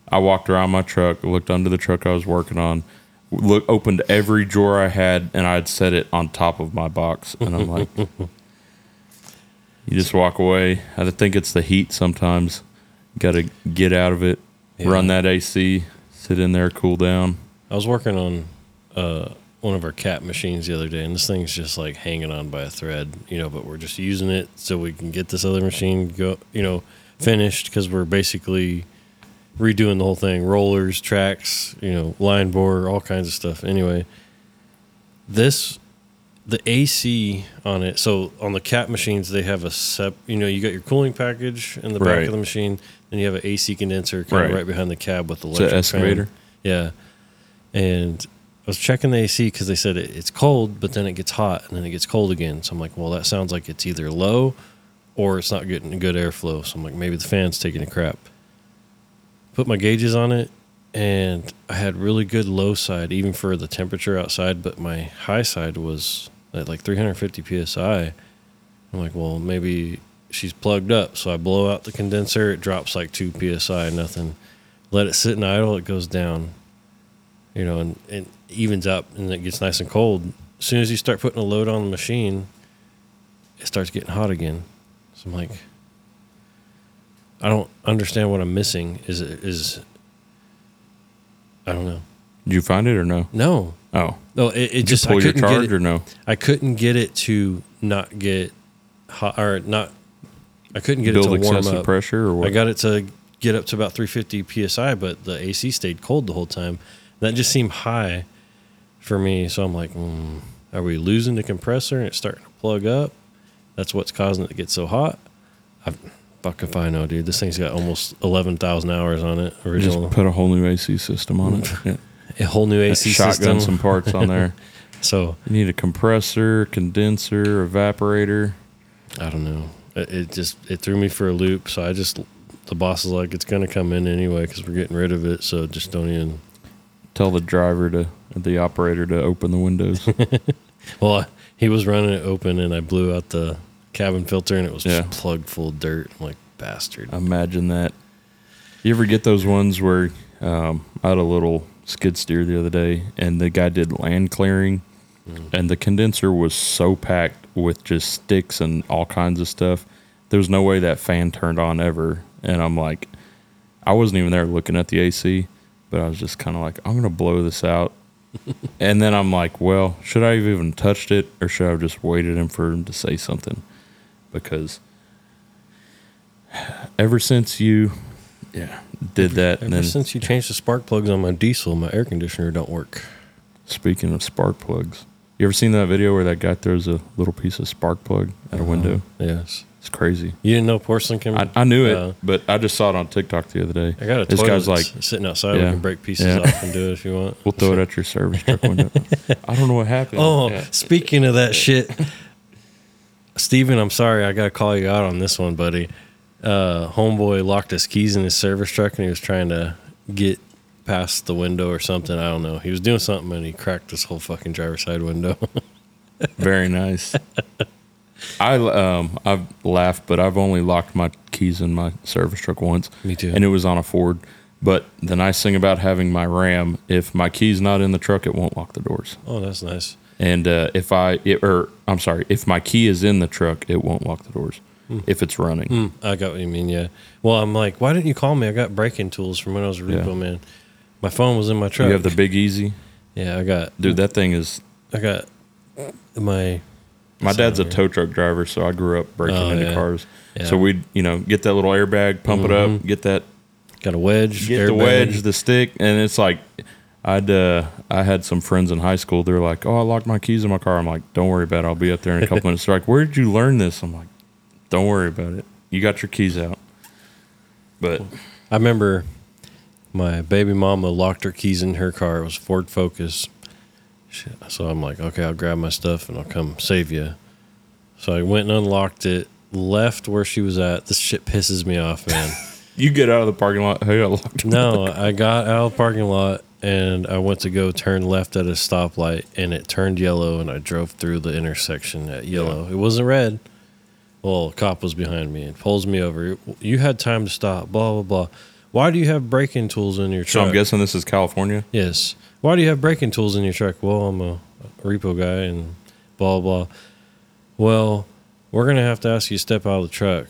I walked around my truck, looked under the truck I was working on, look opened every drawer I had and I'd set it on top of my box and I'm like You just walk away. I think it's the heat sometimes. Got to get out of it, Yeah. run that AC, sit in there, cool down. I was working on uh, one of our Cat machines the other day, and this thing's just like hanging on by a thread, you know. But we're just using it so we can get this other machine go, you know, finished because we're basically redoing the whole thing: rollers, tracks, you know, line bore, all kinds of stuff. Anyway, this the AC on it. So on the Cat machines, they have a sep. You know, you got your cooling package in the back Right. of the machine, then you have an AC condenser kind of Right. right behind the cab with the It's an electric fan. Yeah, and was checking the AC because they said it, it's cold, but then it gets hot and then it gets cold again. So I'm like, well, that sounds like it's either low or it's not getting good airflow. So I'm like, maybe the fan's taking a crap. Put my gauges on it, and I had really good low side, even for the temperature outside. But my high side was at like 350 psi. I'm like, well, maybe she's plugged up. So I blow out the condenser. It drops like two psi, nothing. Let it sit in idle. It goes down. You know, and it evens up, and it gets nice and cold. As soon as you start putting a load on the machine, it starts getting hot again. So I'm like, I don't understand what I'm missing. Is it is I don't know. Did you find it or no? No, Oh, no. It, it did just you pull I your charge get it. or no? I couldn't get it to not get hot or not. I couldn't get Build it to warm up. pressure or what? I got it to get up to about 350 psi, but the AC stayed cold the whole time. That just seemed high for me. So I'm like, mm, are we losing the compressor and it's starting to plug up? That's what's causing it to get so hot. I, fuck if I know, dude. This thing's got almost 11,000 hours on it. Original. just put a whole new AC system on it. Yeah. a whole new AC Shotgun system. some parts on there. So You need a compressor, condenser, evaporator. I don't know. It, it just it threw me for a loop. So I just the boss is like, it's gonna come in anyway because we're getting rid of it. So just don't even. Tell the driver to, the operator to open the windows. Well, he was running it open, and I blew out the cabin filter, and it was Yeah. just plugged full of dirt. I'm like, bastard. Imagine that. You ever get those ones where um, I had a little skid steer the other day, and the guy did land clearing, and the condenser was so packed with just sticks and all kinds of stuff. There was no way that fan turned on ever, and I'm like, I wasn't even there looking at the AC, but I was just kind of like, I'm gonna blow this out. and then I'm like, well, should I have even touched it, or should I have just waited him for him to say something? Because ever since you, yeah, did that, and Ever then since you changed the spark plugs on my diesel, my air conditioner don't work. speaking of spark plugs, you ever seen that video where that guy throws a little piece of spark plug at a uh-huh. window? Yes. It's crazy. You didn't know porcelain can. I, I knew it, Uh, but I just saw it on TikTok the other day. I got a This guy's like, sitting outside. Yeah. We can break pieces Yeah. off and do it if you want. we'll throw it at your service truck window. I don't know what happened. Oh, Yeah. speaking of that shit, Steven, I'm sorry, I gotta call you out on this one, buddy. Uh, homeboy locked his keys in his service truck and he was trying to get past the window or something. I don't know. He was doing something and he cracked his whole fucking driver's side window. very nice. I um I've laughed, but I've only locked my keys in my service truck once. Me too. And it was on a Ford. But the nice thing about having my Ram, if my key's not in the truck, it won't lock the doors. oh, that's nice. And uh, if I, it, or I'm sorry, if my key is in the truck, it won't lock the doors if it's running. Hmm, I got what you mean. Yeah. Well, I'm like, why didn't you call me? I got break-in tools from when I was a repo Yeah. man. My phone was in my truck. You have the Big Easy, yeah. I got dude. That thing is. I got my My dad's a tow truck driver, so I grew up breaking Oh, into yeah. cars. Yeah. So we'd, you know, get that little airbag, pump it up, get that got a wedge. get the wedge, the stick, and it's like I'd uh, I had some friends in high school. They're like, "Oh, I locked my keys in my car." I'm like, "Don't worry about it. I'll be up there in a couple minutes." They're like, "Where did you learn this?" I'm like, "Don't worry about it. You got your keys out." But I remember my baby mama locked her keys in her car. It was Ford Focus. Shit. So I'm like, okay, I'll grab my stuff and I'll come save you. So I went and unlocked it, left where she was at. This shit pisses me off, man. you get out of the parking lot. Hey, I locked. no, I got out of the parking lot and I went to go turn left at a stoplight and it turned yellow and I drove through the intersection at yellow. It wasn't red. Well, a cop was behind me and pulls me over. You had time to stop, blah, blah, blah. Why do you have braking tools in your truck? So? I'm guessing this is California. Yes. Why do you have braking tools in your truck? Well, I'm a repo guy and blah blah. Well, we're gonna have to ask you to step out of the truck.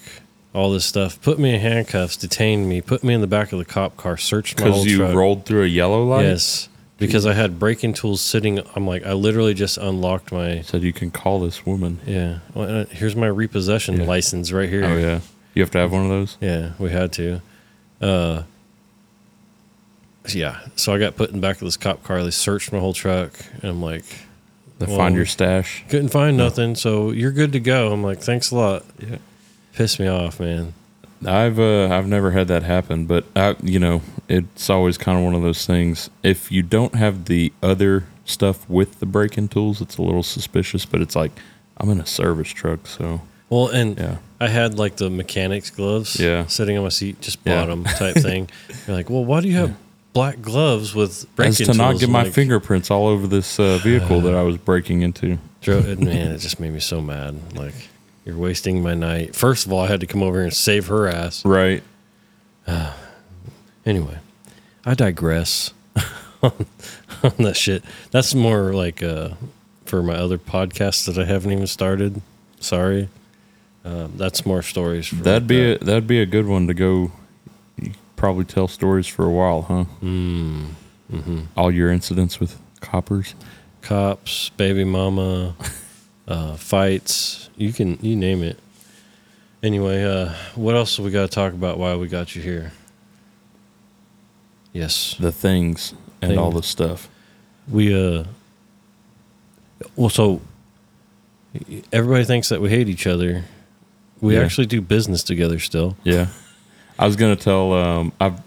All this stuff. Put me in handcuffs, detain me, put me in the back of the cop car, search my Because you truck. rolled through a yellow light. Yes, because I had braking tools sitting. I'm like, I literally just unlocked my. Said you can call this woman. Yeah, well, uh, here's my repossession Yeah. license right here. Oh yeah. You have to have one of those. Yeah, we had to. Uh, yeah, so I got put in the back of this cop car. They searched my whole truck, and I'm like, To Well, find your stash. couldn't find nothing. So you're good to go. I'm like, thanks a lot. Yeah. Pissed me off, man. I've uh, I've never had that happen, but I, you know, it's always kind of one of those things. If you don't have the other stuff with the break-in tools, it's a little suspicious. But it's like I'm in a service truck, so Well, and yeah, I had like the mechanics gloves, Yeah. sitting on my seat, just Yeah. bought them type thing. You're like, well, why do you have black gloves with as breaking to not get my like, fingerprints all over this uh, vehicle that I was breaking into. Man, it just made me so mad. Like, you're wasting my night. First of all, I had to come over here and save her ass. Right. Anyway, I digress on, on that shit. That's more like uh, for my other podcasts that I haven't even started. Sorry. Um, that's more stories. For That'd be that. a, that'd be a good one to go. Probably tell stories for a while, huh? Mm, hmm All your incidents with coppers. cops, baby mama, uh, fights. You can you name it. Anyway, uh, what else we got to talk about? Why we got you here? Yes, the things and all the stuff. we. uh Well, so everybody thinks that we hate each other. We Yeah. actually do business together still. Yeah, I was gonna tell. Um, I've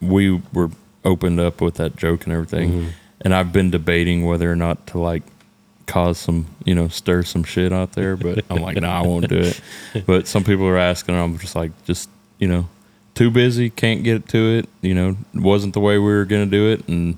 we were opened up with that joke and everything, Mhm. and I've been debating whether or not to like cause some, you know, stir some shit out there. But I'm like, nah, I won't do it. But some people are asking, and I'm just like, just you know, too busy, can't get to it. You know, wasn't the way we were gonna do it, and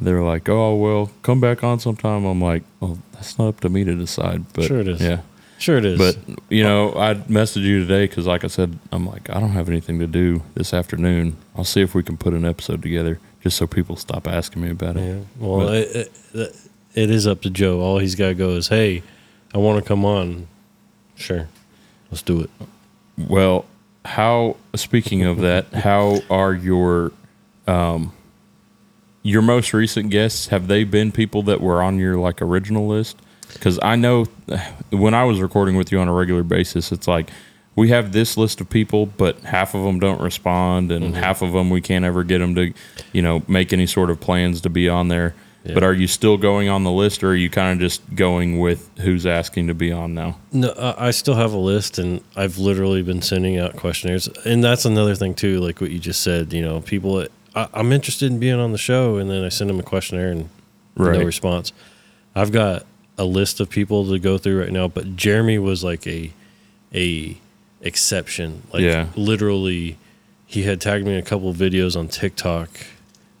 they're like, oh well, come back on sometime. I'm like, well, that's not up to me to decide. But Sure it is. Yeah. Sure, it is. But you know, I messaged you today because, like I said, I'm like, I don't have anything to do this afternoon. I'll see if we can put an episode together, just so people stop asking me about it. Yeah. Well, But- it, it, it is up to Joe. All he's got to go is, hey, I want to come on. Sure. Let's do it. Well, how? Speaking of that, how are your um your most recent guests? Have they been people that were on your like original list? Because I know when I was recording with you on a regular basis, it's like we have this list of people, but half of them don't respond, and mm-hmm. half of them we can't ever get them to, you know, make any sort of plans to be on there. Yeah. But are you still going on the list, or are you kind of just going with who's asking to be on now? No, I I still have a list, and I've literally been sending out questionnaires. And that's another thing too, like what you just said. You know, people, I, I'm interested in being on the show, and then I send them a questionnaire and Right. no response. I've got a list of people to go through right now, but Jeremy was like a a exception. Like Yeah. literally, he had tagged me a couple of videos on TikTok.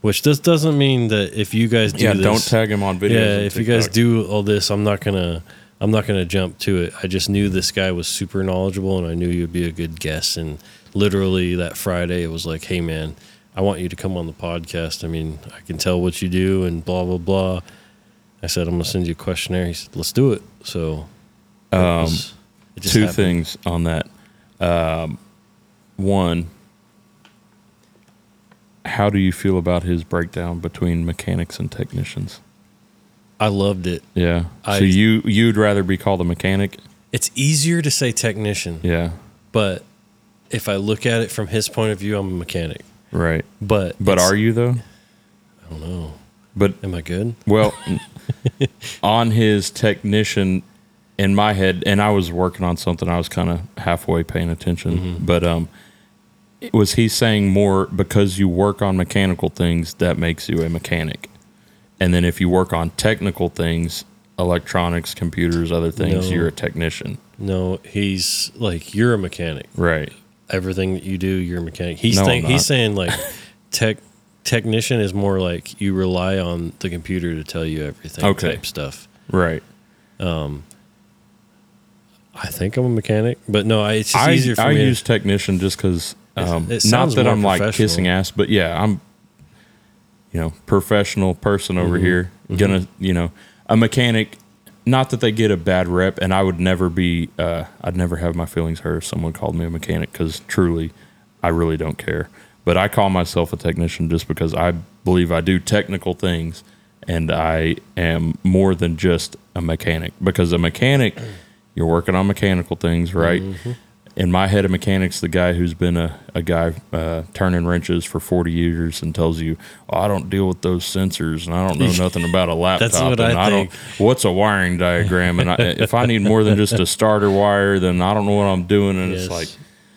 Which this doesn't mean that if you guys do yeah, this, don't tag him on videos. yeah, on if you guys do all this, I'm not gonna I'm not gonna jump to it. I just knew this guy was super knowledgeable, and I knew you'd be a good guest. And literally that Friday, it was like, hey man, I want you to come on the podcast. I mean, I can tell what you do, and blah blah blah. I said I'm gonna send you a questionnaire. He said, let's do it. So it Um, was- it just two happened. things on that. Um, one, how do you feel about his breakdown between mechanics and technicians? I loved it. Yeah. I- so you you'd rather be called a mechanic? It's easier to say technician, Yeah. but if I look at it from his point of view, I'm a mechanic. Right. But But are you though? I don't know. But Am I good? well, on his technician in my head, and I was working on something. I was kind of halfway paying attention, Mm-hmm. but um, was he saying more because you work on mechanical things that makes you a mechanic, and then if you work on technical things, electronics, computers, other things, No. you're a technician, No, he's like you're a mechanic. right? Everything that you do, you're a mechanic. He's No, saying he's saying like tech technician is more like you rely on the computer to tell you everything Okay. type stuff. Right. I think I'm a mechanic, but no, I, it's just I, easier for I me. to- use technician just because, um, it not that I'm like kissing ass, but yeah, I'm, you know, professional person over Mm-hmm. here. Gonna, you know, a mechanic not that they get a bad rep, and I would never be, uh, I'd never have my feelings hurt if someone called me a mechanic because truly, I really don't care. But I call myself a technician just because I believe I do technical things and I am more than just a mechanic because a mechanic, you're working on mechanical things, right? In my head, a mechanic's the guy who's been a, a guy uh, turning wrenches for 40 years and tells you, oh, I don't deal with those sensors and I don't know nothing about a laptop. That's what I and think. don't, what's a wiring diagram? And I, if I need more than just a starter wire, then I don't know what I'm doing. And it's like,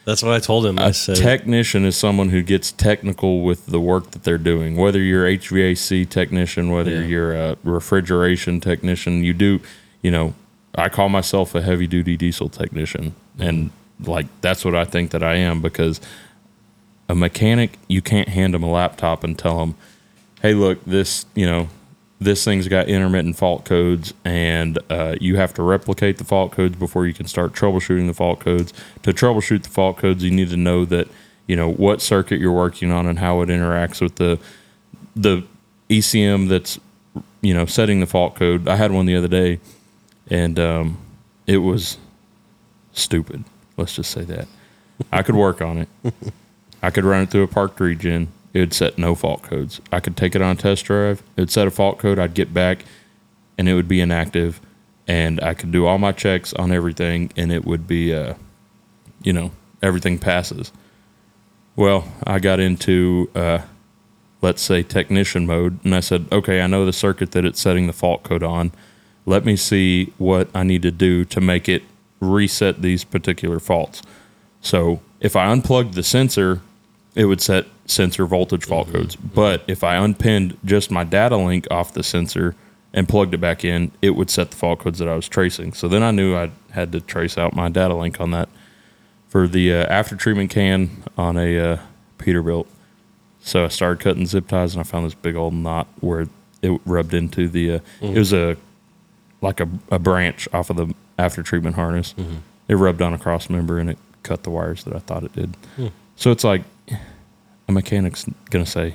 That's what I told him. I a said, technician is someone who gets technical with the work that they're doing. Whether you're HVAC technician, whether Yeah. you're a refrigeration technician, you do, you know, I call myself a heavy duty diesel technician, and like that's what I think that I am because a mechanic you can't hand them a laptop and tell them, hey, look, this you know. This thing's got intermittent fault codes, and uh, you have to replicate the fault codes before you can start troubleshooting the fault codes. To troubleshoot the fault codes, you need to know that you know what circuit you're working on and how it interacts with the the ECM that's you know setting the fault code. I had one the other day, and um, it was stupid. Let's just say that I could work on it. I could run it through a parked regen. It would set no fault codes. I could take it on a test drive. It would set a fault code. I'd get back, and it would be inactive. And I could do all my checks on everything, and it would be, uh, you know, everything passes. Well, I got into, uh, let's say, technician mode, and I said, okay, I know the circuit that it's setting the fault code on. Let me see what I need to do to make it reset these particular faults. So if I unplugged the sensor, it would set sensor voltage fault codes. But if I unpinned just my data link off the sensor and plugged it back in, it would set the fault codes that I was tracing. So then I knew I had to trace out my data link on that for the uh, after treatment can on a uh, Peterbilt. So I started cutting zip ties and I found this big old knot where it rubbed into the. Uh, It was a like a, a branch off of the after treatment harness. It rubbed on a cross member and it cut the wires that I thought it did. So it's like a mechanic's gonna say,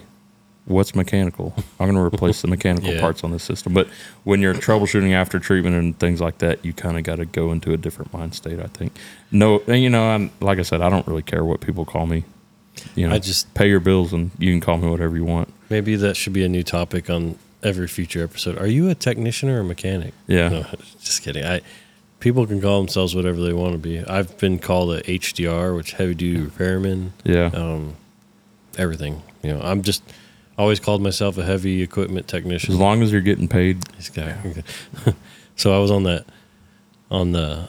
"What's mechanical?" I'm gonna replace the mechanical Yeah. parts on this system. But when you're troubleshooting after treatment and things like that, you kind of got to go into a different mind state. I think. No, and you know, I'm like I said, I don't really care what people call me. You know, I just- pay your bills and you can call me whatever you want. maybe that should be a new topic on every future episode. Are you a technician or a mechanic? Yeah. No, just kidding. I people can call themselves whatever they want to be. I've been called a HDR, which heavy duty repairman. Yeah. Um, everything. You know, I'm just always called myself a heavy equipment technician. as long as you're getting paid. This guy. so I was on that on the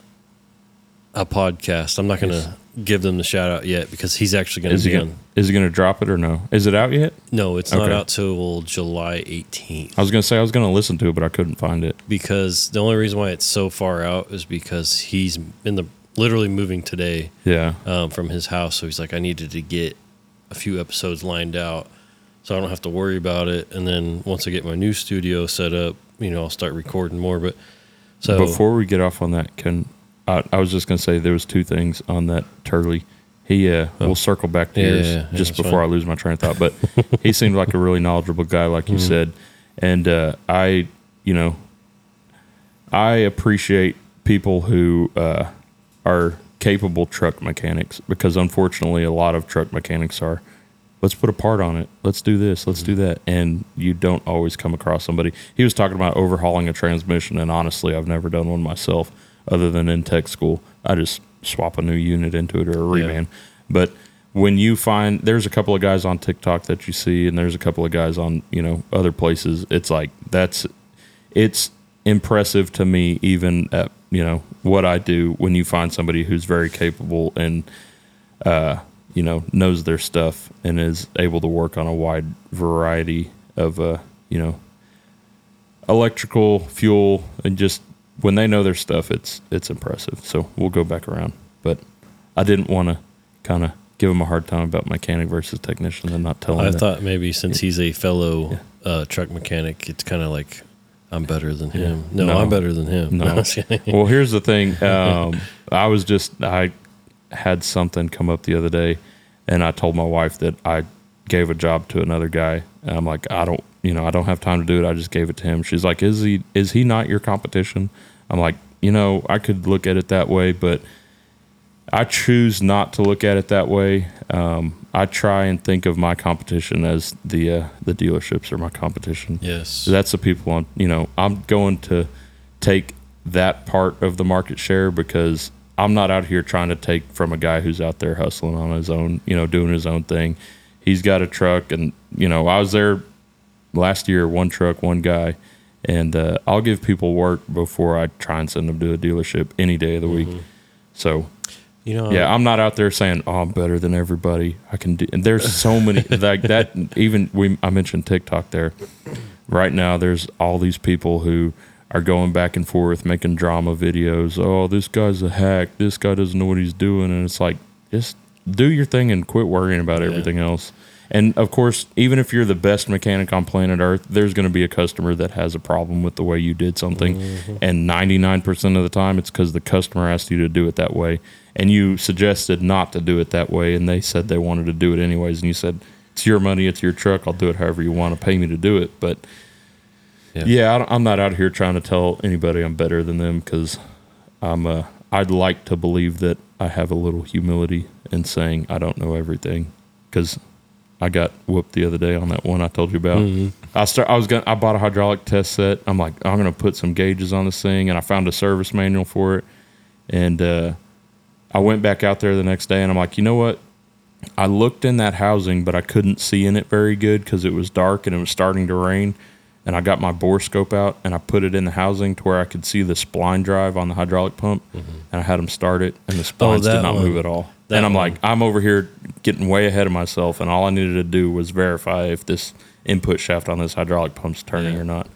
a podcast. I'm not going to give them the shout out yet because he's actually going Is to he be gonna, on. is he gonna drop it or no? Is it out yet? No, it's not out till July 18th. I was gonna say I was gonna listen to it, but I couldn't find it. because the only reason why it's so far out is because he's in the literally moving today Yeah. um, from his house. So he's like, I needed to get a few episodes lined out so I don't have to worry about it. And then once I get my new studio set up, you know, I'll start recording more. But so Before we get off on that, can I, I was just gonna say there was two things on that Turley. He uh, we'll circle back to Oh. Yeah, yours yeah, just before fine. I lose my train of thought. But he seemed like a really knowledgeable guy, like Mm-hmm. you said, and uh, I, you know, I appreciate people who uh, are capable truck mechanics because unfortunately a lot of truck mechanics are let's put a part on it. Let's do this. Let's do mm-hmm. that. And you don't always come across somebody. He was talking about overhauling a transmission and honestly i've never done one myself other than in tech school. I just swap a new unit into it or a Yeah. reman. But when you find there's a couple of guys on tiktok that you see and there's a couple of guys on you know other places. It's like that's it's impressive to me even at you know what I do when you find somebody who's very capable and uh, you know knows their stuff and is able to work on a wide variety of uh, you know electrical fuel and just when they know their stuff it's it's impressive. So we'll go back around. But I didn't want to kind of give him a hard time about mechanic versus technician and not tell him I that. thought maybe since he's a fellow uh, truck mechanic, it's kind of like I'm better than him. No, No. I'm better than him. No. Kidding. well, here's the thing. Um, I was just I had something come up the other day, and I told my wife that I gave a job to another guy. And I'm like, I don't, you know, I don't have time to do it. I just gave it to him. She's like, Is he is he not your competition? I'm like, you know, I could look at it that way, but I choose not to look at it that way. Um, I try and think of my competition as the uh, the dealerships are my competition. Yes. That's the people on. You know, I'm going to take that part of the market share because I'm not out here trying to take from a guy who's out there hustling on his own. You know, doing his own thing. He's got a truck, and you know, I was there last year. One truck, one guy. And uh, I'll give people work before I try and send them to a dealership any day of the week. So you know, yeah, I'm not out there saying, "Oh, I'm better than everybody." I can do. And there's so many like that. Even we, I mentioned TikTok there. Right now, there's all these people who are going back and forth making drama videos. Oh, this guy's a hack. This guy doesn't know what he's doing, and it's like, just do your thing and quit worrying about everything else. And of course, even if you're the best mechanic on planet Earth, there's going to be a customer that has a problem with the way you did something. And 99% of the time, it's because the customer asked you to do it that way. And you suggested not to do it that way. And they said they wanted to do it anyways. And you said, it's your money, it's your truck. I'll do it however you want to pay me to do it. But Yeah. yeah, I I'm not out here trying to tell anybody I'm better than them because I'm. Uh, I'd like to believe that I have a little humility in saying I don't know everything because I got whooped the other day on that one I told you about. I start. I was gonna. I bought a hydraulic test set. I'm like, I'm gonna put some gauges on this thing, and I found a service manual for it, and uh, I went back out there the next day, and I'm like, you know what? I looked in that housing, but I couldn't see in it very good because it was dark and it was starting to rain. And I got my bore scope out and I put it in the housing to where I could see the spline drive on the hydraulic pump. And I had them start it, and the splines Mm-hmm. Oh, did not one. move at all. That and I'm like, I'm over here getting way ahead of myself, and all I needed to do was verify if this input shaft on this hydraulic pump's turning Yeah. or not.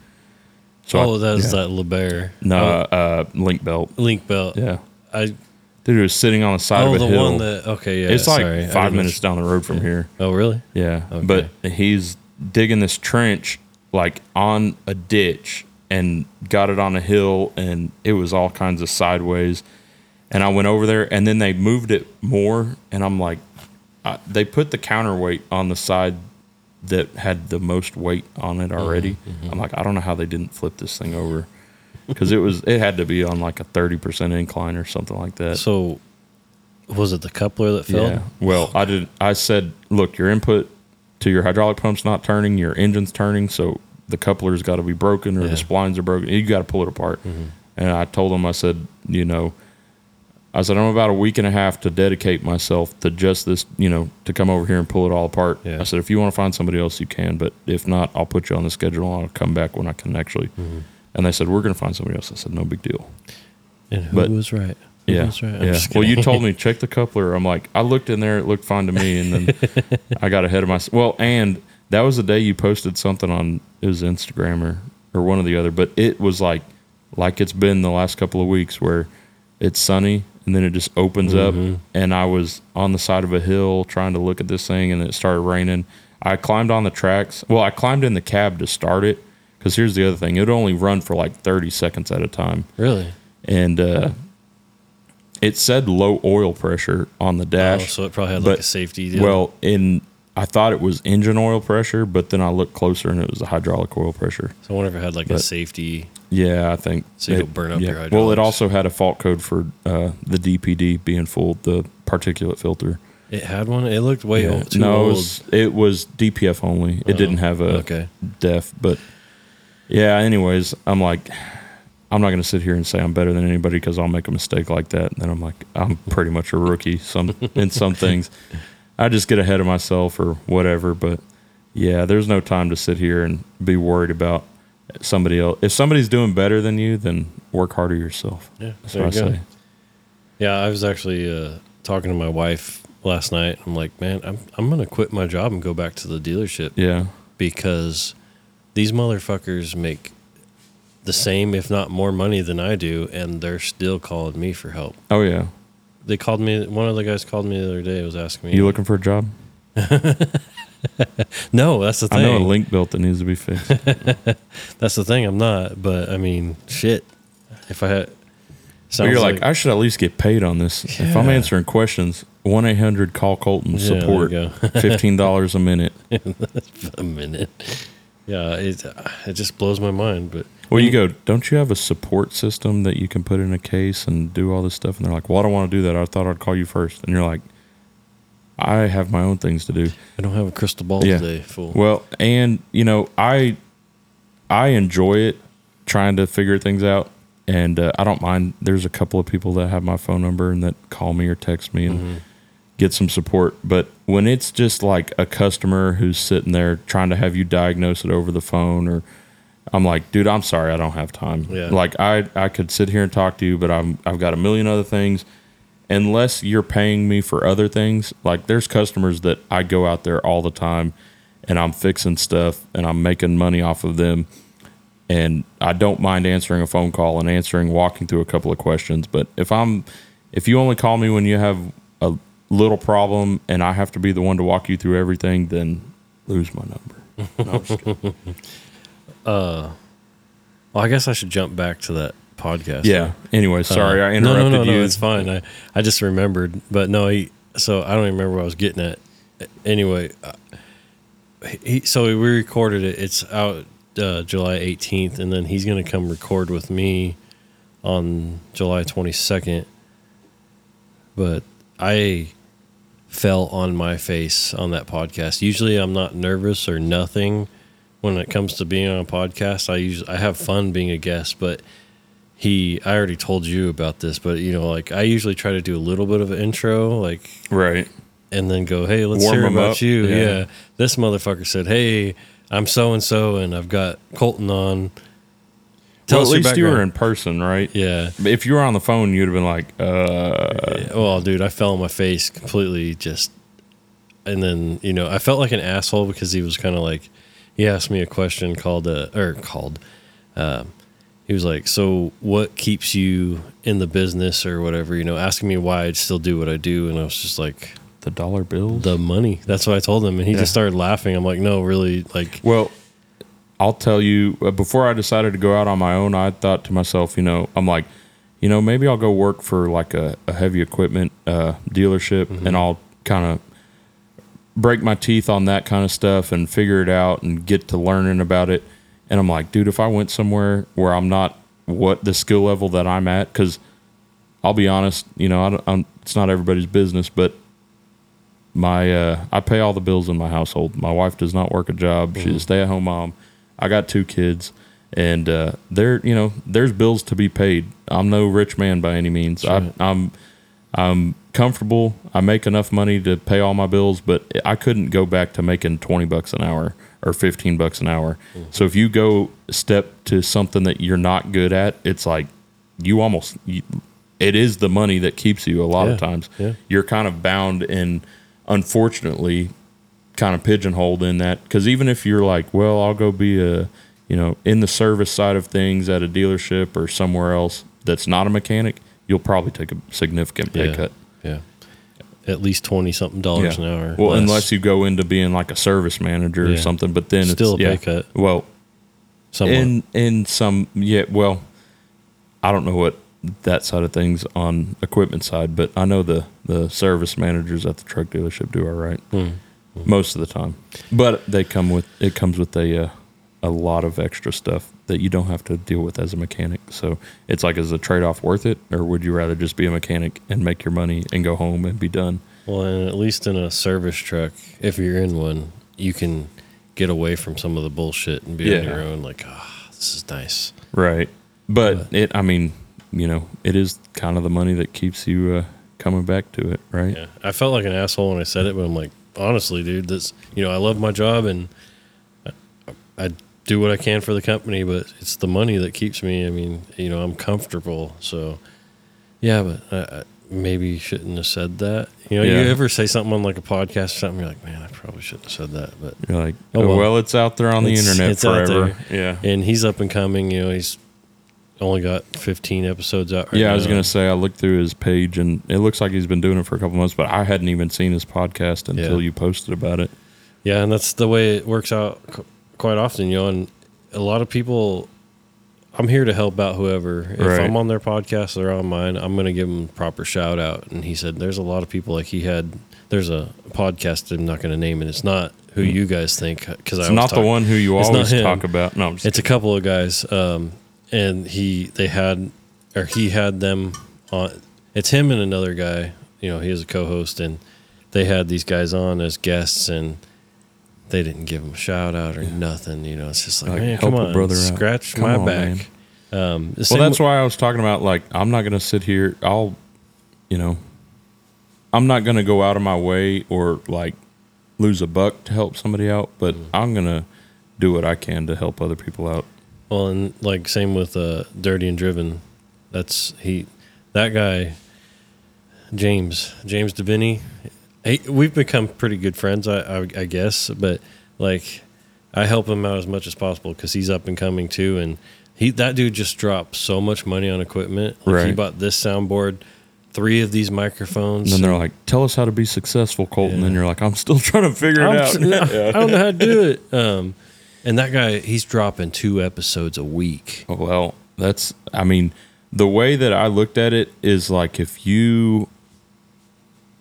So oh, I- that's yeah. that LeBaron. no Oh, uh, link belt. link belt. Yeah, I dude, it was sitting on the side oh of a the hill. one that okay yeah. it's like sorry. I five minutes down the road from here. Oh really? Yeah, Okay. but he's digging this trench like on a ditch and got it on a hill, and it was all kinds of sideways. And I went over there, and then they moved it more, and I'm like, I, they put the counterweight on the side that had the most weight on it already. Mm-hmm, I'm like, I don't know how they didn't flip this thing over because it was it had to be on like a thirty percent incline or something like that. So was it the coupler that failed? Yeah. Well, I did. I said, look, your input to your hydraulic pump's not turning. Your engine's turning, so the coupler's got to be broken or Yeah. the splines are broken. You got to pull it apart. And I told him, I said, you know, I said I'm about a week and a half to dedicate myself to just this, you know, to come over here and pull it all apart. Yeah. I said, if you want to find somebody else, you can, but if not, I'll put you on the schedule. and I'll come back when I can actually. Mm-hmm. And they said, we're going to find somebody else. I said, no big deal. And who But- was right? Who Yeah. was right? Yeah. Well, you told me check the coupler. I'm like, I looked in there, it looked fine to me, and then I got ahead of myself. Well, and that was the day you posted something on was Instagram or or one or the other, but it was like like it's been the last couple of weeks where it's sunny and then it just opens Mm-hmm. up, and I was on the side of a hill trying to look at this thing, and it started raining. I climbed on the tracks. Well, I climbed in the cab to start it because here's the other thing: it would only run for like 30 seconds at a time really. and uh, it said low oil pressure on the Oh, dash. so it probably had like a safety deal. Well, in I thought it was engine oil pressure, but then I looked closer and it was the hydraulic oil pressure. so I wonder if it had like a safety. Yeah, I think So you don't burn up your Well, it also had a fault code for uh, the DPD being full, the particulate filter. It had one. It looked way Yeah. old. Too no, it was, it was DPF only. It Oh, didn't have a okay. def, but yeah. Anyways, I'm like, I'm not going to sit here and say I'm better than anybody because I'll make a mistake like that, and then I'm like, I'm pretty much a rookie some in some things. I just get ahead of myself or whatever. But yeah, there's no time to sit here and be worried about somebody else. If somebody's doing better than you, then work harder yourself. Yeah, That's what I go. say. Yeah, I was actually uh, talking to my wife last night. I'm like, man, I'm I'm gonna quit my job and go back to the dealership Yeah, because these motherfuckers make the same, if not more, money than I do, and they're still calling me for help. oh yeah. They called me. One of the guys called me the other day. Was asking me. You looking for a job? no, that's the thing. I know a link belt that needs to be fixed. That's the thing. I'm not. But I mean, shit. If I had, But you're like, I should at least get paid on this. If I'm answering questions, one eight hundred call Colton support, go. fifteen dollars a minute. a minute. yeah, it uh, it just blows my mind. But Well, you go, don't you have a support system that you can put in a case and do all this stuff? And they're like, well, I don't want to do that. I thought I'd call you first. And you're like, I have my own things to do. I don't have a crystal ball Yeah. today. Fool. Well, and you know, I I enjoy it trying to figure things out, and uh, I don't mind. There's a couple of people that have my phone number and that call me or text me and get some support. But when it's just like a customer who's sitting there trying to have you diagnose it over the phone, or I'm like, dude, I'm sorry, I don't have time. Yeah. Like I I could sit here and talk to you, but I'm I've got a million other things. Unless you're paying me for other things, like there's customers that I go out there all the time and I'm fixing stuff and I'm making money off of them. And I don't mind answering a phone call and answering, walking through a couple of questions. But if I'm, if you only call me when you have a little problem and I have to be the one to walk you through everything, then lose my number. No, kidding. Uh, well, I guess I should jump back to that podcast. yeah. Anyway, sorry I Uh, no, interrupted no, no, you. No, it's fine. I, I just remembered, but no, he, so I don't even remember what I was getting at. Anyway, uh, he, so we recorded it. It's out uh, July 18th, and then he's going to come record with me on July 22nd. But I fell on my face on that podcast. Usually, I'm not nervous or nothing when it comes to being on a podcast. I usually I have fun being a guest, but he I already told you about this, but you know, like I usually try to do a little bit of an intro, like right. and then go, Hey, let's Warm hear about up, you. yeah. Yeah. This motherfucker said, Hey, I'm so and so and I've got Colton on. Tell well, us at least you were in person, right? Yeah. If you were on the phone, you'd have been like, uh, Well, dude, I fell on my face completely just and then, you know, I felt like an asshole because he was kind of like he asked me a question called uh or called um he was like, "So what keeps you in the business or whatever, you know, asking me why I'd still do what I do." And I was just like, the dollar bills. "The money." That's what I told him and he Yeah. just started laughing. I'm like, "No, really, like Well, I'll tell you, uh, before I decided to go out on my own, I thought to myself, you know, I'm like, you know, maybe I'll go work for like a, a heavy equipment uh, dealership and I'll kind of break my teeth on that kind of stuff and figure it out and get to learning about it. And I'm like, dude, if I went somewhere where I'm not what the skill level that I'm at, because I'll be honest, you know, I don't, I'm, it's not everybody's business, but my uh, I pay all the bills in my household. My wife does not work a job; she's a stay-at-home mom. I got two kids, and uh, there, you know, there's bills to be paid. I'm no rich man by any means. I. I'm I'm comfortable. I make enough money to pay all my bills, but I couldn't go back to making twenty bucks an hour or fifteen bucks an hour. So if you go step to something that you're not good at, it's like you almost you, it is the money that keeps you a lot of times. yeah. You're kind of bound and unfortunately kind of pigeonholed in that because even if you're like, well, I'll go be a you know in the service side of things at a dealership or somewhere else that's not a mechanic, you'll probably take a significant pay yeah, cut. yeah. At least 20 something dollars an hour. Well, less. unless you go into being like a service manager or Yeah. something, but then it's Still it's a pay yeah. cut. Well, somewhat. in in some yeah, well, I don't know what that side of things on equipment side, but I know the the service managers at the truck dealership do all right Hmm. most of the time. But they come with it comes with a uh, a lot of extra stuff that you don't have to deal with as a mechanic. So it's like, is the trade off worth it, or would you rather just be a mechanic and make your money and go home and be done? Well, and at least in a service truck, if you're in one, you can get away from some of the bullshit and be on your own. Like, ah, this is nice. Right. But But- it, I mean, you know, it is kind of the money that keeps you uh, coming back to it, right? Yeah, I felt like an asshole when I said it, but I'm like, honestly, dude, this, you know, I love my job and I, I do what I can for the company, but it's the money that keeps me. I mean, you know, I'm comfortable, so yeah, but I, I maybe shouldn't have said that. You know, Yeah. you ever say something on like a podcast or something, you're like, man, I probably shouldn't have said that, but You're like, Oh, well. well. it's out there on the It's- internet it's forever. Yeah. and he's up and coming. You know, he's only got 15 episodes out. Right yeah, I was going to say, I looked through his page and it looks like he's been doing it for a couple months, but I hadn't even seen his podcast until Yeah. you posted about it. Yeah, and that's the way it works out quite often, you know. And a lot of people, I'm here to help out whoever. If Right. I'm on their podcast or on mine, I'm going to give them proper shout out. And he said, there's a lot of people like he had. There's a podcast. I'm not going to name it. It's not who you guys think because I It's always not the one who you always talk about. No, I'm just It's a couple of guys, um, and he they had or he had them on. It's him and another guy. You know, he is a co-host, and they had these guys on as guests, and they didn't give him a shout out or nothing. You know, it's just like, Like, man, help come a on, brother out. scratch Come my on, back. Um, the Well, same that's why I was talking about like I'm not going to sit here. I'll, you know, I'm not going to go out of my way or like lose a buck to help somebody out, but Mm. I'm going to do what I can to help other people out. Well, and like same with uh, Dirty and Driven. That's he, that guy, James James Deviney. He, we've become pretty good friends, I, I, I guess. But like, I help him out as much as possible because he's up and coming too. And he that dude just dropped so much money on equipment. Like He bought this soundboard, three of these microphones. And then they're like, "Tell us how to be successful, Colton." And then you're like, "I'm still trying to figure it I'm out." s- I don't know how to do it. Um, and that guy, he's dropping two episodes a week. Well, that's, I mean, the way that I looked at it is like if you,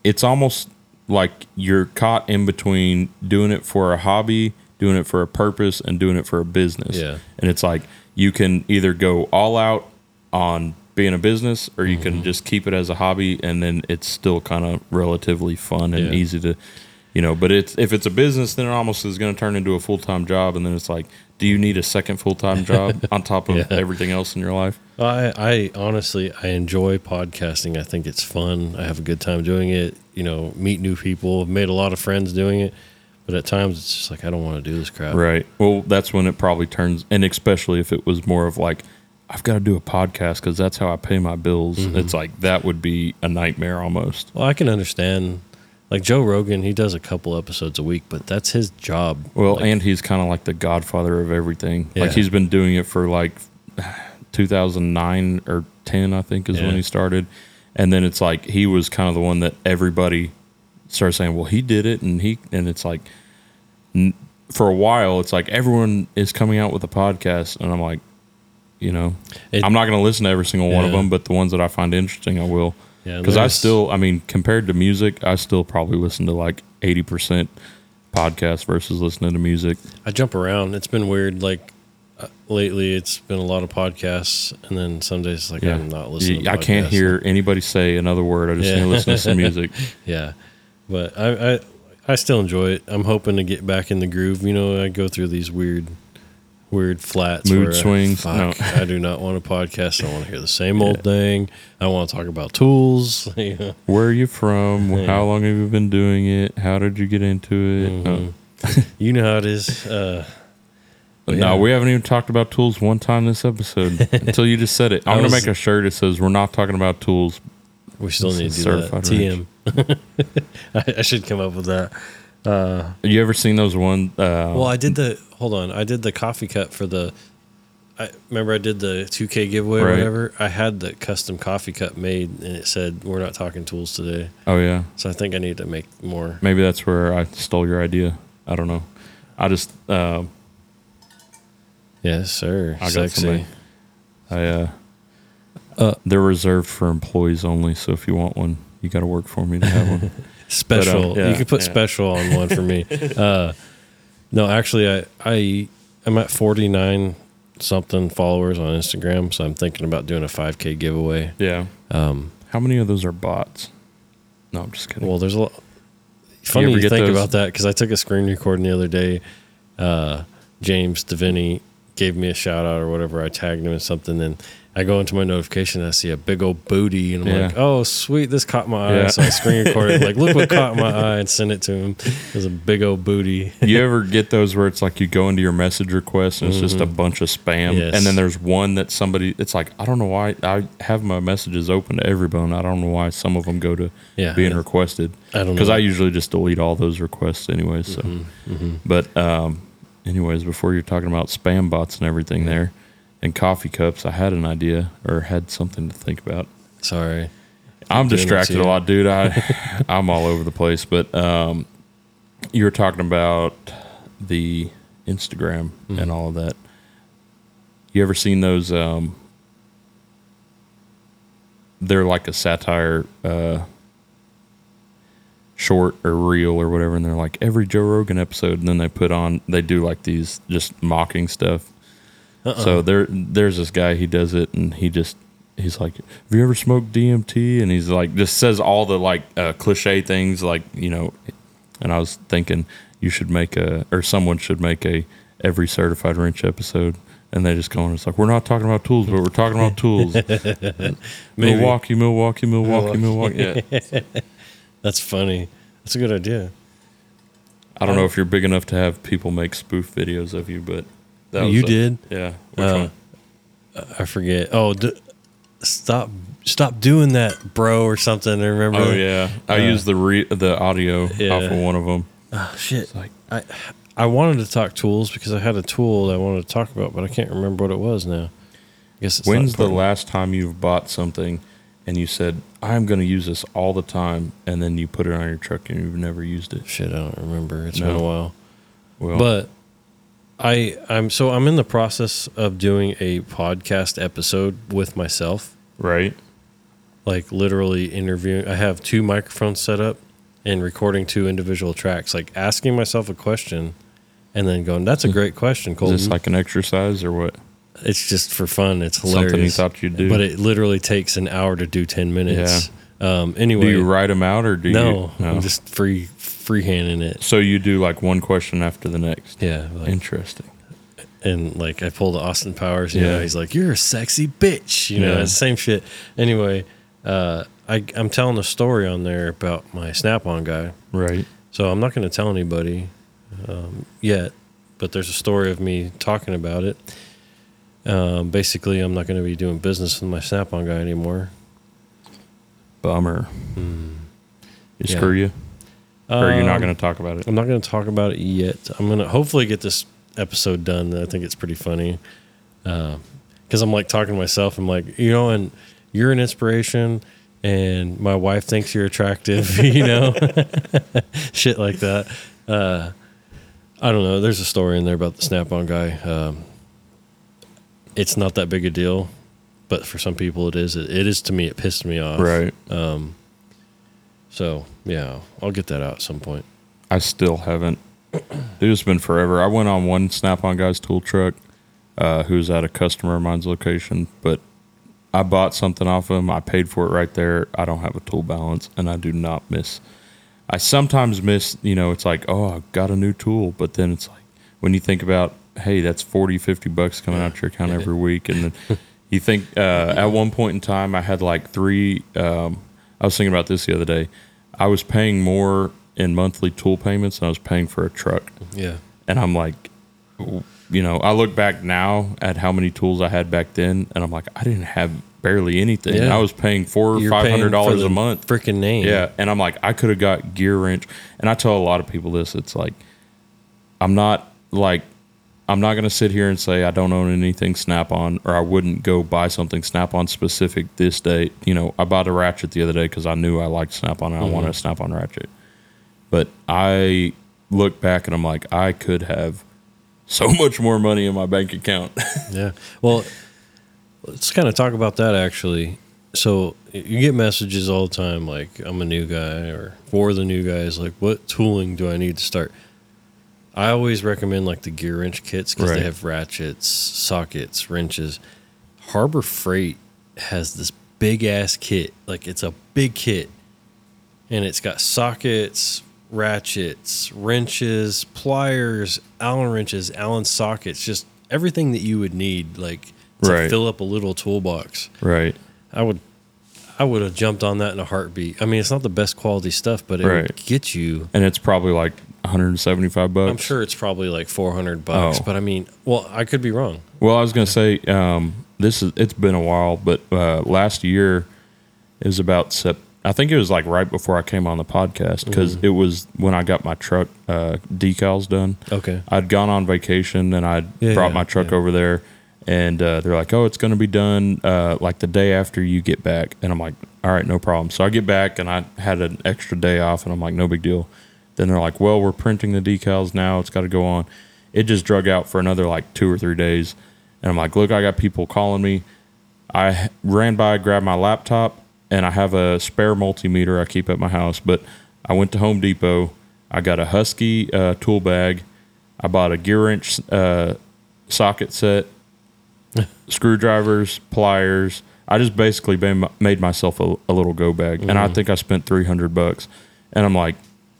it's almost like you're caught in between doing it for a hobby, doing it for a purpose, and doing it for a business. Yeah. And it's like you can either go all out on being a business or you Mm-hmm. can just keep it as a hobby and then it's still kind of relatively fun and Yeah. easy to you know but it's if it's a business then it almost is going to turn into a full-time job and then it's like do you need a second full-time job on top of Yeah. everything else in your life I, I honestly I enjoy podcasting. I think it's fun. I have a good time doing it. You know, meet new people. I've made a lot of friends doing it. But at times it's just like I don't want to do this crap. right well that's when it probably turns and especially if it was more of like i've got to do a podcast because that's how i pay my bills Mm-hmm. it's like that would be a nightmare almost Well, I can understand. Like Joe Rogan, he does a couple episodes a week, but that's his job. Well, Like, and he's kind of like the godfather of everything. Yeah. Like he's been doing it for like 2009 or 10, I think, is Yeah. when he started. And then it's like he was kind of the one that everybody started saying, "Well, he did it," and he and it's like for a while, it's like everyone is coming out with a podcast, and I'm like, you know, It- I'm not going to listen to every single one of them, but the ones that I find interesting, I will. Yeah, Because I still, I mean, compared to music, I still probably listen to like 80% podcast versus listening to music. I jump around. It's been weird. Like uh, lately, it's been a lot of podcasts, and then some days like I'm not listening. to I can't hear anybody say another word. I just Yeah. need to listen to some music. Yeah, but I, I I still enjoy it. I'm hoping to get back in the groove. You know, I go through these weird weird flats, Mood swings. Fuck, No. I do not want a podcast. I want to hear the same old thing. I want to talk about tools. Where are you from? Yeah. How long have you been doing it? How did you get into it? Mhm. you know how it is. Uh, Yeah. No, we haven't even talked about tools one time this episode until you just said it. I'm going to make a shirt that says, We're not talking about tools. we still need to do that. TM. I, I should come up with that. Uh, You ever seen those one? Uh, well, I did the. Hold on, I did the coffee cup for the. I remember I did the 2K giveaway or whatever. I had the custom coffee cup made, and it said we're not talking tools today. oh, yeah. So I think I need to make more. Maybe that's where I stole your idea. I don't know. I just, uh, Yes, sir. I got Sexy. somebody. I, uh, Uh, they're reserved for employees only. So if you want one, you got to work for me to have one. Special. But, um, yeah, you could put yeah. special on one for me. Uh, no, actually, I I I'm at 49 something followers on Instagram, so I'm thinking about doing a 5K giveaway. yeah. Um, How many of those are bots? No, I'm just kidding. well, there's a lot. Funny ever you think those- about that because I took a screen recording the other day. Uh, James Deviney gave me a shout out or whatever. I tagged him in something, and I go into my notification and I see a big old booty, and I'm Yeah. like, "Oh, sweet! This caught my eye." Yeah. So I screen recorded, like, "Look what caught my eye," and sent it to him. It was a big old booty. you ever get those where it's like you go into your message request and it's just a bunch of spam, Mm-hmm. Yes. and then there's one that somebody. It's like I don't know why I have my messages open to everyone. I don't know why some of them go to Yeah. being requested. I don't because. I usually just delete all those requests anyway. So, Mm-hmm. but um, anyways, before you're talking about spam bots and everything Mm-hmm. there, and coffee cups, I had an idea or had something to think about. Sorry. I'm distracted a lot, dude. I I'm all over the place. But um, you were talking about the Instagram Mm-hmm. and all of that. You ever seen those? Um, they're like a satire uh, short or reel or whatever, and they're like every Joe Rogan episode, and then they put on they do like these just mocking stuff. Uh-uh. So there, there's this guy. He does it, and he just he's like, "Have you ever smoked DMT?" And he's like, just says all the like uh, cliche things, like you know. And I was thinking you should make a, or someone should make a every certified wrench episode. And they just go on. It's like we're not talking about tools, but we're talking about tools. Milwaukee, Milwaukee, Milwaukee, Milwaukee. Yeah. That's funny. That's a good idea. I don't know if you're big enough to have people make spoof videos of you, but that you a- did. Yeah. Uh? I forget. Oh, d- stop! Stop doing that, bro, or something. I remember. Oh yeah, I uh, used the re- the audio Yeah. off of one of them. Oh, shit. like- I I wanted to talk tools because I had a tool that I wanted to talk about, but I can't remember what it was now. I guess it's When's the last time you've bought something and you said, "I'm going to use this all the time," and then you put it on your truck and you've never used it? Shit, I don't remember. It's No. been a while. Well, But I I'm so I'm in the process of doing a podcast episode with myself, right, like literally interviewing. I have two microphones set up and recording two individual tracks, like asking myself a question and then going, "That's a great question, is Colton." this like an exercise or what? it's just for fun. It's hilarious. Something you thought you'd do? But it literally takes an hour to do 10 minutes. Um, anyway, do you write them out or do no, you? No, I'm just free freehanding it. so you do like one question after the next. Yeah. Like, Interesting. and like I pulled Austin Powers, you know, Yeah. he's like, You're a sexy bitch. You know, Yeah. the same shit. Anyway, uh, I, I'm telling a story on there about my Snap on guy. Right. So I'm not going to tell anybody um, yet, but there's a story of me talking about it. Um, basically, I'm not going to be doing business with my Snap on guy anymore. Bummer. You Hmm. Yeah. screw you, or you're not Um, going to talk about it. I'm not going to talk about it yet. I'm going to hopefully get this episode done. I think it's pretty funny because I'm like talking to myself. I'm like, you know, and you're an inspiration, and my wife thinks you're attractive. You know, shit like that. Uh, I don't know. There's a story in there about the Snap-on guy. Um, it's not that big a deal, but for some people it is. It, it is to me. It pissed me off. Right. So yeah, I'll get that out at some point. I still haven't. It's been forever. I went on one Snap on guy's tool truck, uh, who's at a customer of mine's location, but I bought something off of him. I paid for it right there. I don't have a tool balance, and I do not miss. I sometimes miss, you know, it's like, oh, I got a new tool, but then it's like, when you think about, hey, that's 40, 50 bucks coming out your account every week. And then you think, uh, at one point in time, I had like three, um, I was thinking about this the other day. I was paying more in monthly tool payments than I was paying for a truck. Yeah. And I'm like, you know, I look back now at how many tools I had back then, and I'm like, I didn't have barely anything. Yeah. I was paying four or five hundred dollars a month. Freaking name. Yeah, and I'm like, I could have got gear wrench, and I tell a lot of people this. It's like, I'm not like, I'm not gonna sit here and say I don't own anything Snap on, or I wouldn't go buy something Snap on specific this day. You know, I bought a ratchet the other day because I knew I liked Snap on and I wanted a mm-hmm. Snap on ratchet. But I look back and I'm like, I could have so much more money in my bank account. Yeah. Well, let's kind of talk about that actually. So you get messages all the time like I'm a new guy or for the new guys like what tooling do I need to start? I always recommend like the gear wrench kits because Right. they have ratchets, sockets, wrenches. Harbor Freight has this big ass kit. Like it's a big kit. And it's got sockets, ratchets, wrenches, pliers, Allen wrenches, Allen sockets, just everything that you would need like to Right. fill up a little toolbox. right. I would I would have jumped on that in a heartbeat. I mean, it's not the best quality stuff, but it Right. would get you And it's probably like 175 bucks. I'm sure it's probably like 400 bucks, Oh. but I mean, well, I could be wrong. Well, I was gonna say um, this is it's been a while, but uh, last year is about sep- I think it was like right before I came on the podcast because Mm-hmm. it was when I got my truck uh, decals done. Okay. I'd gone on vacation and I'd Yeah, brought yeah, my truck yeah. over there, and uh, they're like, "Oh, it's going to be done uh, like the day after you get back." And I'm like, "All right, no problem." So I get back and I had an extra day off, and I'm like, "No big deal." Then they're like, "Well, we're printing the decals now. It's got to go on." It just drug out for another like two or three days, and I'm like, "Look, I got people calling me." I ran by, grabbed my laptop, and I have a spare multimeter I keep at my house, but I went to Home Depot. I got a Husky uh, tool bag. I bought a gear wrench uh, socket set, screwdrivers, pliers. I just basically made, myself a, a little go bag, and I think I spent three hundred bucks. And I'm like,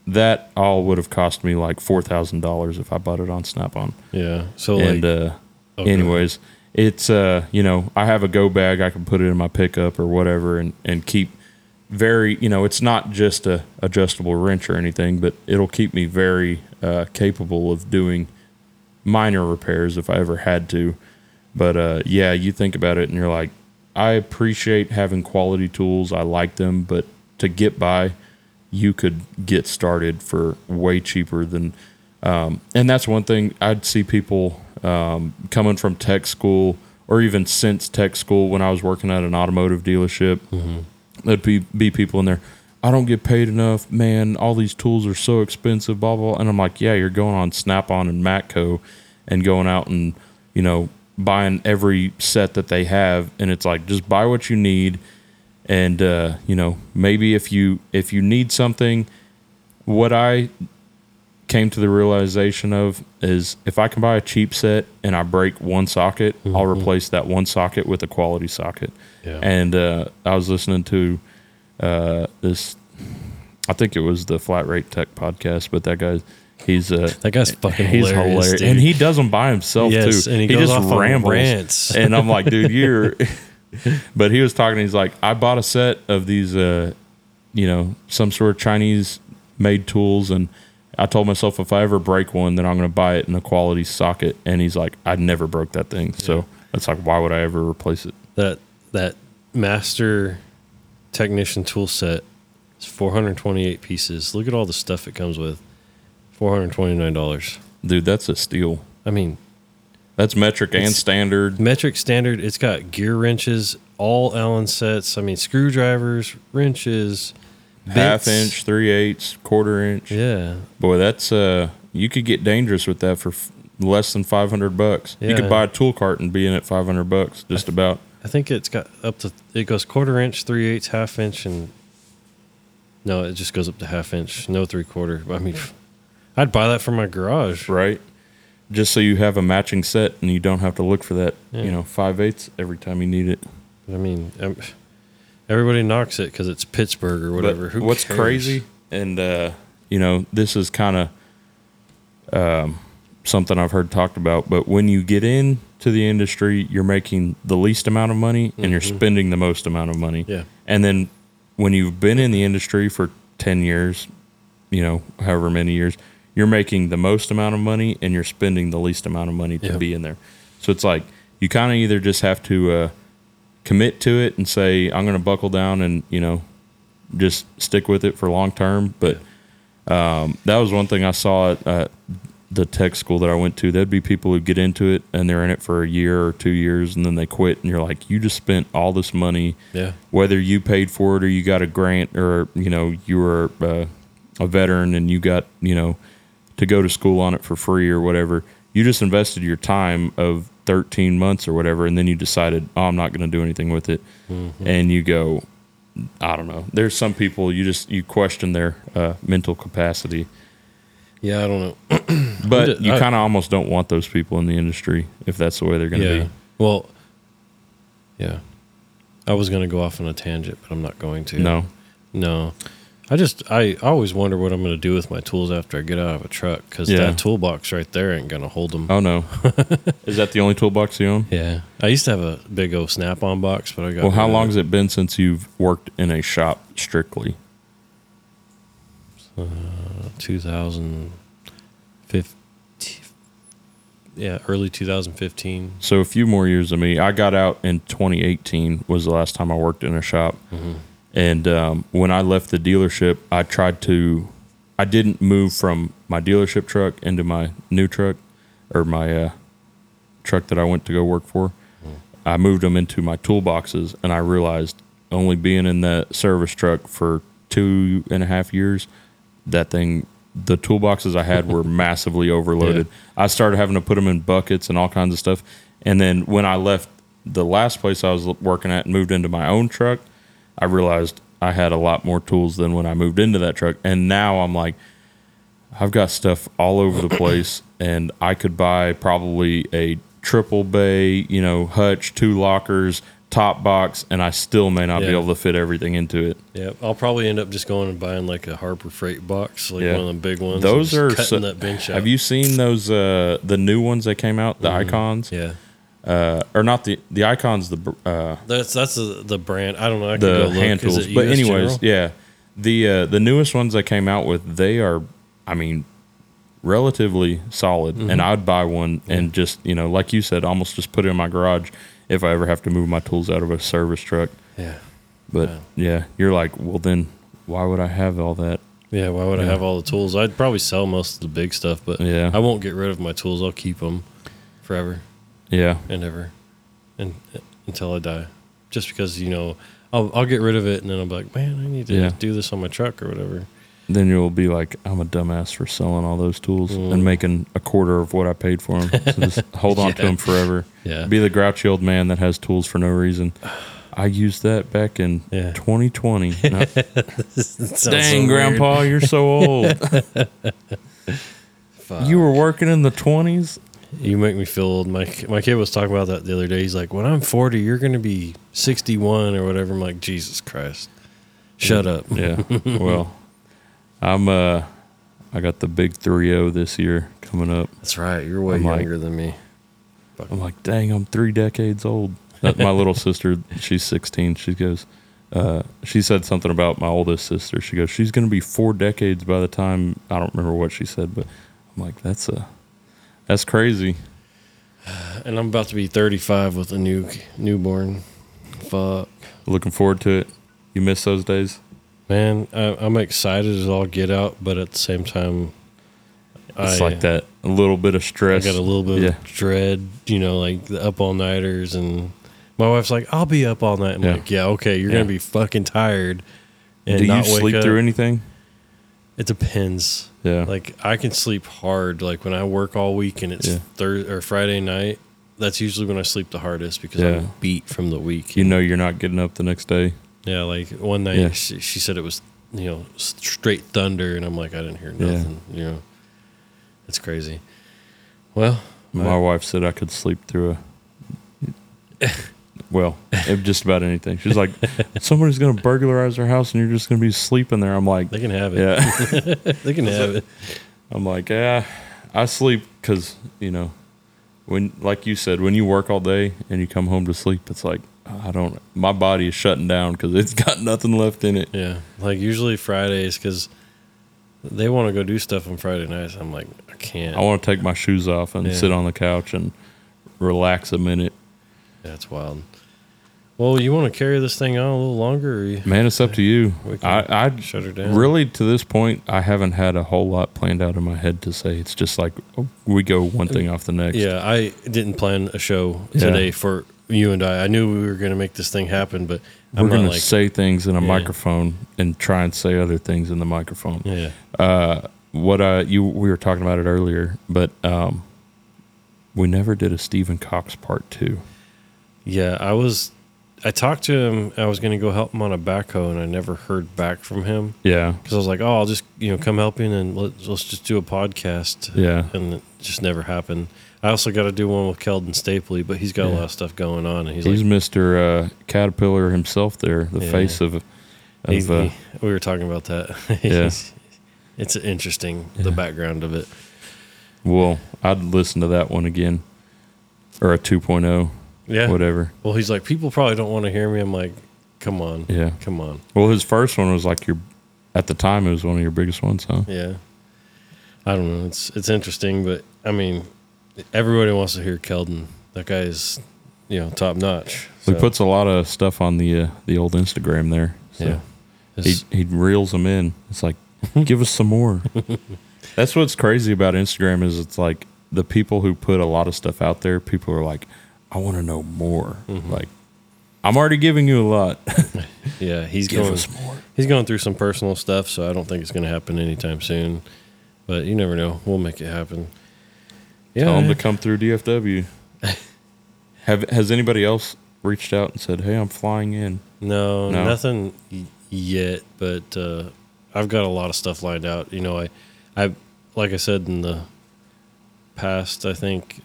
that all would have cost me like four thousand dollars if I bought it on Snap On. Yeah. So And like, uh, Okay. anyways, it's uh, you know, I have a go bag. I can put it in my pickup or whatever, and and keep very, you know, it's not just a adjustable wrench or anything, but it'll keep me very uh, capable of doing minor repairs if I ever had to. But uh, yeah, you think about it, and you're like, I appreciate having quality tools. I like them, but to get by, you could get started for way cheaper than. Um, and that's one thing I'd see people um, coming from tech school or even since tech school when I was working at an automotive dealership. There'd be, be people in there. I don't get paid enough, man. All these tools are so expensive, blah blah. And I'm like, yeah, you're going on Snap On and Matco, and going out and you know buying every set that they have, and it's like just buy what you need, and uh, you know maybe if you if you need something, what I came to the realization of is if I can buy a cheap set and I break one socket, I'll replace that one socket with a quality socket. Yeah. And uh, I was listening to uh, this, I think it was the Flat Rate Tech podcast, but that guy, he's uh, that guy's fucking he's hilarious, hilarious, and he does them by himself Yes, too. and he goes off on rants. and I'm like, dude, you're. but he was talking. He's like, I bought a set of these, uh, you know, some sort of Chinese made tools, and I told myself if I ever break one, then I'm going to buy it in a quality socket. And he's like, I never broke that thing, so it's like, why would I ever replace it? that that master technician tool set is 428 pieces. Look at all the stuff it comes with. $429. Dude, that's a steal. I mean, That's metric and It's- standard. metric standard, it's got gear wrenches, all Allen sets. I mean, screwdrivers, wrenches, half bits. inch, three eighths, quarter inch. Yeah. Boy, that's uh, you could get dangerous with that for f- less than five hundred bucks. You could buy a tool cart and be in at five hundred bucks, just about. I think it's got up to, it goes quarter inch, three eighths, half inch, and no, it just goes up to half inch, no three quarter. I mean, I'd buy that for my garage. right? Just so you have a matching set and you don't have to look for that, Yeah. you know, five eighths every time you need it. I mean, um, everybody knocks it because it's Pittsburgh or whatever. What's cares? crazy, and uh, you know, this is kind of um, something I've heard talked about. But when you get into the industry, you're making the least amount of money and you're spending the most amount of money. Mm-hmm. Yeah. And then when you've been in the industry for ten years, you know, however many years, you're making the most amount of money and you're spending the least amount of money to Yeah. be in there. So it's like you kind of either just have to uh, commit to it and say, I'm going to buckle down and, you know, just stick with it for long term. But um, that was one thing I saw at uh, the tech school that I went to. There'd be people who get into it and they're in it for a year or two years and then they quit. And you're like, you just spent all this money, Yeah. whether you paid for it or you got a grant or, you know, you were uh, a veteran and you got, you know, to go to school on it for free or whatever. You just invested your time of 13 months or whatever, and then you decided, oh, I'm not going to do anything with it. And you go, I don't know. There's some people you just you question their uh, mental capacity, Yeah, I don't know. but you kind of almost don't want those people in the industry if that's the way they're going to yeah. be. Well, yeah. I was going to go off on a tangent, but I'm not going to. No, No. I just, I always wonder what I'm going to do with my tools after I get out of a truck because Yeah. that toolbox right there ain't going to hold them. oh no. Is that the only toolbox you own? Yeah. I used to have a big old snap on box, but I got. Well, how long has it been since you've worked in a shop strictly? Uh, 2015. Yeah, early 2015. So a few more years than me. I got out in 2018 was the last time I worked in a shop. Mm-hmm. And um, when I left the dealership, I tried to. I didn't move from my dealership truck into my new truck or my uh, truck that I went to go work for. I moved them into my toolboxes, and I realized only being in that service truck for two and a half years, that thing, the toolboxes I had were massively overloaded. I started having to put them in buckets and all kinds of stuff. And then when I left the last place I was working at and moved into my own truck, I realized I had a lot more tools than when I moved into that truck. And now I'm like, I've got stuff all over the place, and I could buy probably a triple bay, you know, hutch, two lockers, top box, and I still may not be able to fit everything into it. Yeah, I'll probably end up just going and buying like a Harbor Freight box, like Yeah. one of the big ones. Those are cutting so- that bench out. Have you seen those uh the new ones that came out, the icons? Yeah, Uh or not the the icons, the uh that's that's the, the brand. I don't know. I the go look. hand tools. But anyways, General? yeah. The uh the newest ones that came out with, they are I mean relatively solid Mm-hmm. and I'd buy one and just, you know, like you said, almost just put it in my garage if I ever have to move my tools out of a service truck. yeah, But Yeah. yeah, you're like, well then why would I have all that? yeah. Why would I have all the tools? I'd probably sell most of the big stuff, but Yeah. I won't get rid of my tools. I'll keep them forever Yeah. and ever, and until I die. Just because you know, I'll I'll get rid of it, and then I'll be like, man, I need to Yeah. do this on my truck or whatever. Then you'll be like, I'm a dumbass for selling all those tools Mm. and making a quarter of what I paid for them. So just hold on to them forever. Yeah, Be the grouchy old man that has tools for no reason. I used that back in Yeah. 2020. No, Sounds so dang, weird. Grandpa, you're so old. You were working in the 20s? You make me feel old. My my kid was talking about that the other day. He's like, "When I'm 40, you're going to be 61 or whatever." I'm like, "Jesus Christ, shut up." Yeah. well, I'm, uh, I got the big 3 0 this year coming up. That's right. You're way I'm like- younger than me. I'm like, dang, I'm three decades old. My little sister, she's 16. She goes, uh, she said something about my oldest sister. She goes, she's going to be four decades by the time I don't remember what she said, but I'm like, that's a, that's crazy. And I'm about to be 35 with a new newborn. Fuck, Looking forward to it. You miss those days? man. I, I'm excited as all get out, but at the same time, It's I, like that, a little bit of stress. I got a little bit Yeah. of dread. You know, like the up all nighters, and my wife's like, "I'll be up all night." I'm Yeah. like, "Yeah, okay. You're Yeah. gonna be fucking tired." And Do you sleep up. through anything? It depends. Yeah. Like I can sleep hard. Like when I work all week and it's Yeah. Thursday or Friday night, that's usually when I sleep the hardest because Yeah. I'm beat from the week. you know you're not getting up the next day. yeah, like one night Yeah. she, she said it was you know straight thunder, and I'm like I didn't hear Yeah. nothing. You know, it's crazy. Well, My I- wife said I could sleep through a. Well, just about anything. She's like, somebody's going to burglarize our house and you're just going to be sleeping there. I'm like, they can have it. yeah. They can have it. I'm like, yeah, I sleep because, you know, when, like you said, when you work all day and you come home to sleep, it's like, I don't, my body is shutting down because it's got nothing left in it. Yeah, like usually Fridays because they want to go do stuff on Friday nights. I'm like I can't. I want to take my shoes off and Yeah. sit on the couch and relax a minute. That's wild. Well, you want to carry this thing on a little longer? Or you Man, it's up to you. I, I shut her down. really to this point, I haven't had a whole lot planned out in my head to say. It's just like oh, we go one thing off the next. Yeah, I didn't plan a show Yeah. today for you and I. I knew we were going to make this thing happen, but we're I'm gonna not like say things in a Yeah. microphone and try and say other things in the microphone. yeah. Uh, what I you we were talking about it earlier, but um, we never did a Stephen Cox part two. Yeah, I was. I talked to him. I was going to go help him on a backhoe, and I never heard back from him Yeah, because I was like, "Oh, I'll just you know come help you, and let's let's just do a podcast." yeah, and it just never happened. I also got to do one with Keldon Stapley, but he's got a lot of stuff going on, and he's, he's like, Mister uh, Caterpillar himself. There, the Yeah. face of. of he- uh, he- we were talking about that. Yeah. it's interesting the background of it. well, I'd listen to that one again, or a 2.0, Yeah. whatever. Well, he's like, people probably don't want to hear me. I'm like, come on, Yeah. come on. Well, his first one was like your, at the time, it was one of your biggest ones, huh? Yeah. I don't know. It's it's interesting, but I mean, everybody wants to hear Keldon. That guy is, you know, top notch. He puts a lot of stuff on the uh, the old Instagram there. So yeah. he he reels them in. It's like, give us some more. That's what's crazy about Instagram is it's like the people who put a lot of stuff out there. People are like, I want to know more. Mhm. Like, I'm already giving you a lot. yeah, he's give going. us more. He's going through some personal stuff, so I don't think it's going to happen anytime soon. But you never know. We'll make it happen. Yeah. Tell him to come through DFW. Have has anybody else reached out and said, "Hey, I'm flying in"? no, No? nothing yet, but uh, I've got a lot of stuff lined out. You know, I, I, like I said in the past, I think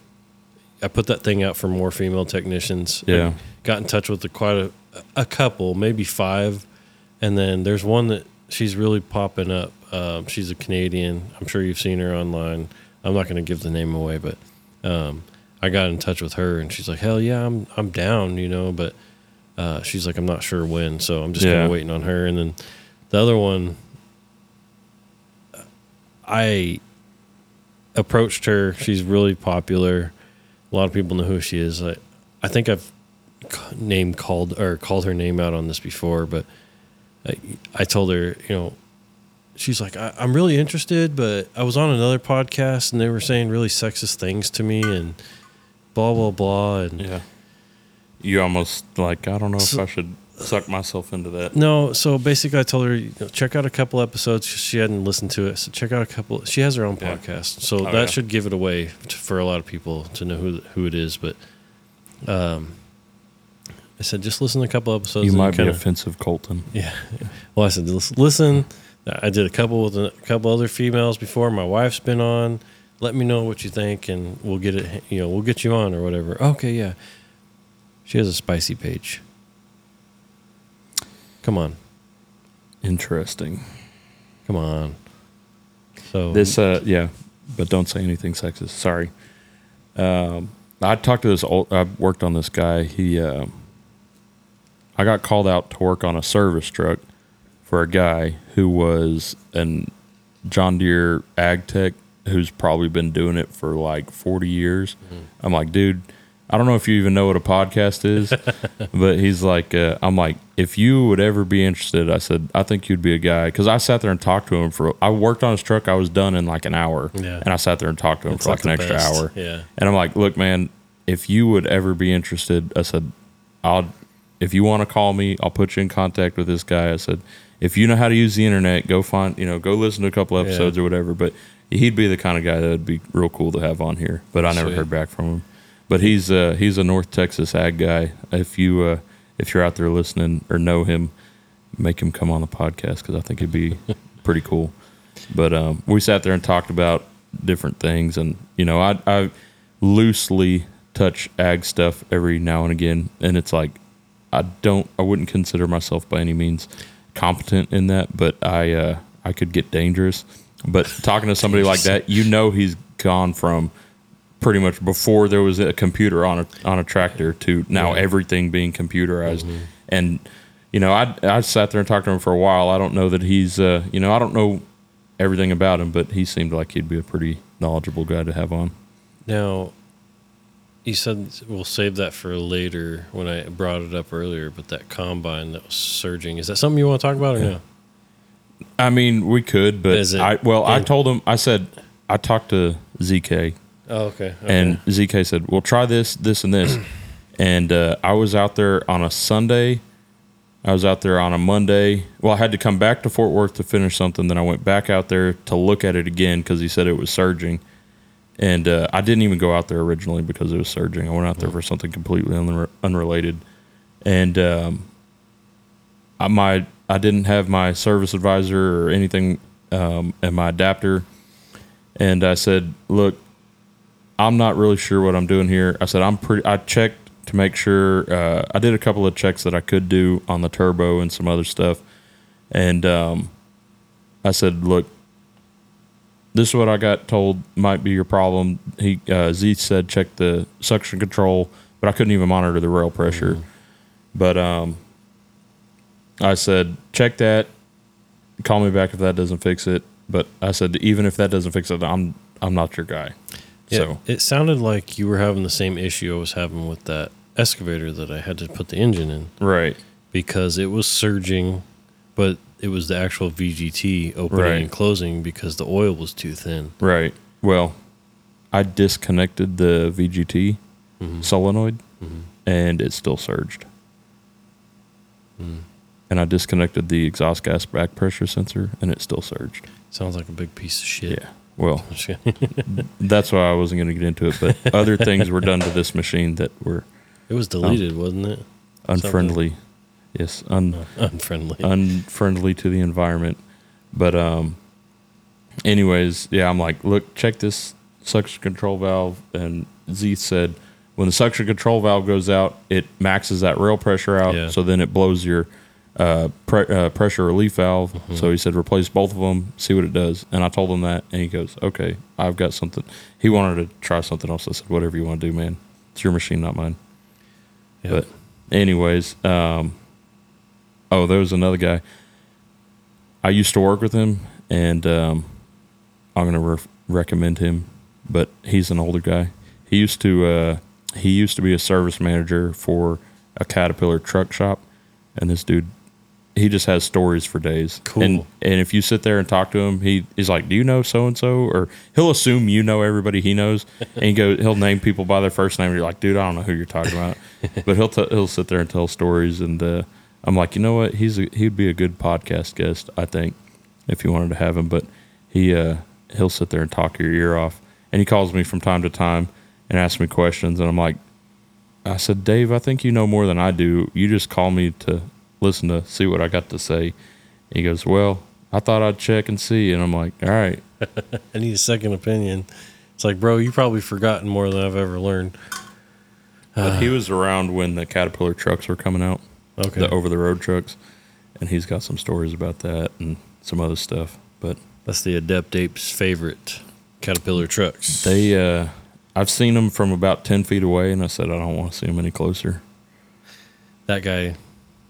I put that thing out for more female technicians. Yeah. I got in touch with the, quite a, a couple, maybe five, and then there's one that she's really popping up. Um, she's a Canadian. I'm sure you've seen her online. I'm not going to give the name away, but um, I got in touch with her, and she's like, "Hell yeah, I'm I'm down," you know. But uh, she's like, "I'm not sure when," so I'm just kind of waiting on her. And then the other one, I approached her. She's really popular. A lot of people know who she is. I, I think I've name called or called her name out on this before, but I, I told her, you know, she's like, I, I'm really interested, but I was on another podcast and they were saying really sexist things to me and blah blah blah. And Yeah. You almost like I don't know So- if I should suck myself into that. no, so basically, I told her you know, check out a couple episodes. She hadn't listened to it, so check out a couple. She has her own Yeah. podcast, so Oh, that yeah. should give it away to, for a lot of people to know who who it is. But um, I said just listen to a couple episodes. You might be kinda- offensive, Colton. Yeah. Well, I said, listen, I did a couple with a couple other females before. My wife's been on. Let me know what you think, and we'll get it. You know, we'll get you on or whatever. Okay, yeah. She has a spicy page. Come on, Interesting. come on. So This, uh, yeah, but don't say anything sexist. Sorry. Um, I talked to this old. I worked on this guy. He, uh, I got called out to work on a service truck for a guy who was an John Deere ag tech who's probably been doing it for like forty years. I'm like, dude. I don't know if you even know what a podcast is, but he's like, uh, I'm like, if you would ever be interested, I said, I think you'd be a guy. Cause I sat there and talked to him for, I worked on his truck. I was done in like an hour. Yeah. And I sat there and talked to him It's for like, like an the extra hour. Yeah. And I'm like, look, man, if you would ever be interested, I said, I'll, if you want to call me, I'll put you in contact with this guy. I said, if you know how to use the internet, go find, you know, go listen to a couple episodes or whatever. But he'd be the kind of guy that would be real cool to have on here. But I never Sweet. heard back from him. But he's uh, he's a North Texas ag guy. If you uh, if you're out there listening or know him, make him come on the podcast because I think it'd be pretty cool. But um, we sat there and talked about different things, and you know, I I loosely touch ag stuff every now and again, and it's like I don't I wouldn't consider myself by any means competent in that, but I uh, I could get dangerous. But talking to somebody like that, you know, he's gone from pretty much before there was a computer on a on a tractor to now Right. everything being computerized, and you know, I I sat there and talked to him for a while. I don't know that he's uh, you know I don't know everything about him, but he seemed like he'd be a pretty knowledgeable guy to have on. Now, you said we'll save that for later when I brought it up earlier, but that combine that was surging, is that something you want to talk about or no? I mean, we could, but it- I well, I told him I said I talked to ZK Oh, okay. okay. and ZK said, "Well, try this, this, and this." and uh, I was out there on a Sunday. I was out there on a Monday. Well, I had to come back to Fort Worth to finish something. Then I went back out there to look at it again because he said it was surging. And uh, I didn't even go out there originally because it was surging. I went out there for something completely unre- unrelated. And um, I, my I didn't have my service advisor or anything um, and my adapter. And I said, "Look, I'm not really sure what I'm doing here. I said I'm pretty. I checked to make sure. Uh, I did a couple of checks that I could do on the turbo and some other stuff, and um, I said, look, this is what I got told might be your problem. He uh, Z said check the suction control, but I couldn't even monitor the rail pressure. But um, I said check that. Call me back if that doesn't fix it. But I said even if that doesn't fix it, I'm I'm not your guy. Yeah, So it sounded like you were having the same issue I was having with that excavator that I had to put the engine in right. because it was surging, but it was the actual VGT opening Right. and closing because the oil was too thin. Right. Well, I disconnected the VGT mm-hmm. solenoid mm-hmm. and it still surged. Mm. And I disconnected the exhaust gas back pressure sensor and it still surged. Sounds like a big piece of shit. Yeah. Well, I'm just kidding. that's why I wasn't going to get into it. But other things were done to this machine that were it was deleted, wasn't it? unfriendly. Yes, un, Unfriendly. unfriendly to the environment. But um, anyways, yeah, I'm like, look, check this suction control valve, and Z said when the suction control valve goes out, it maxes that rail pressure out, Yeah. so then it blows your uh, pre- uh, pressure relief valve. So he said replace both of them, see what it does. And I told him that, and he goes, okay, I've got something. He wanted to try something else. I said, whatever you want to do, man. It's your machine, not mine. Yeah. But anyways, um, oh, there was another guy. I used to work with him, and um, I'm gonna re- recommend him. But he's an older guy. He used to uh, he used to be a service manager for a Caterpillar truck shop, and this dude, he just has stories for days. Cool. And and if you sit there and talk to him, he he's like, "Do you know so and so?" Or he'll assume you know everybody he knows, and he go he'll name people by their first name. And you're like, "Dude, I don't know who you're talking about," but he'll t- he'll sit there and tell stories. And uh, I'm like, you know what? He's a, he'd be a good podcast guest, I think, if you wanted to have him. But he uh, he'll sit there and talk your ear off, and he calls me from time to time and asks me questions, and I'm like, I said, Dave, I think you know more than I do. You just call me to listen to see what I got to say. He goes, Well, I thought I'd check and see. And I'm like, All right. I need a second opinion. It's like, bro, you probably forgotten more than I've ever learned. But he was around when the Caterpillar trucks were coming out, Okay. the over the road trucks. And he's got some stories about that and some other stuff. But That's the Adept Apes' favorite Caterpillar trucks. they, uh, I've seen them from about 10 feet away, and I said, I don't want to see them any closer. that guy,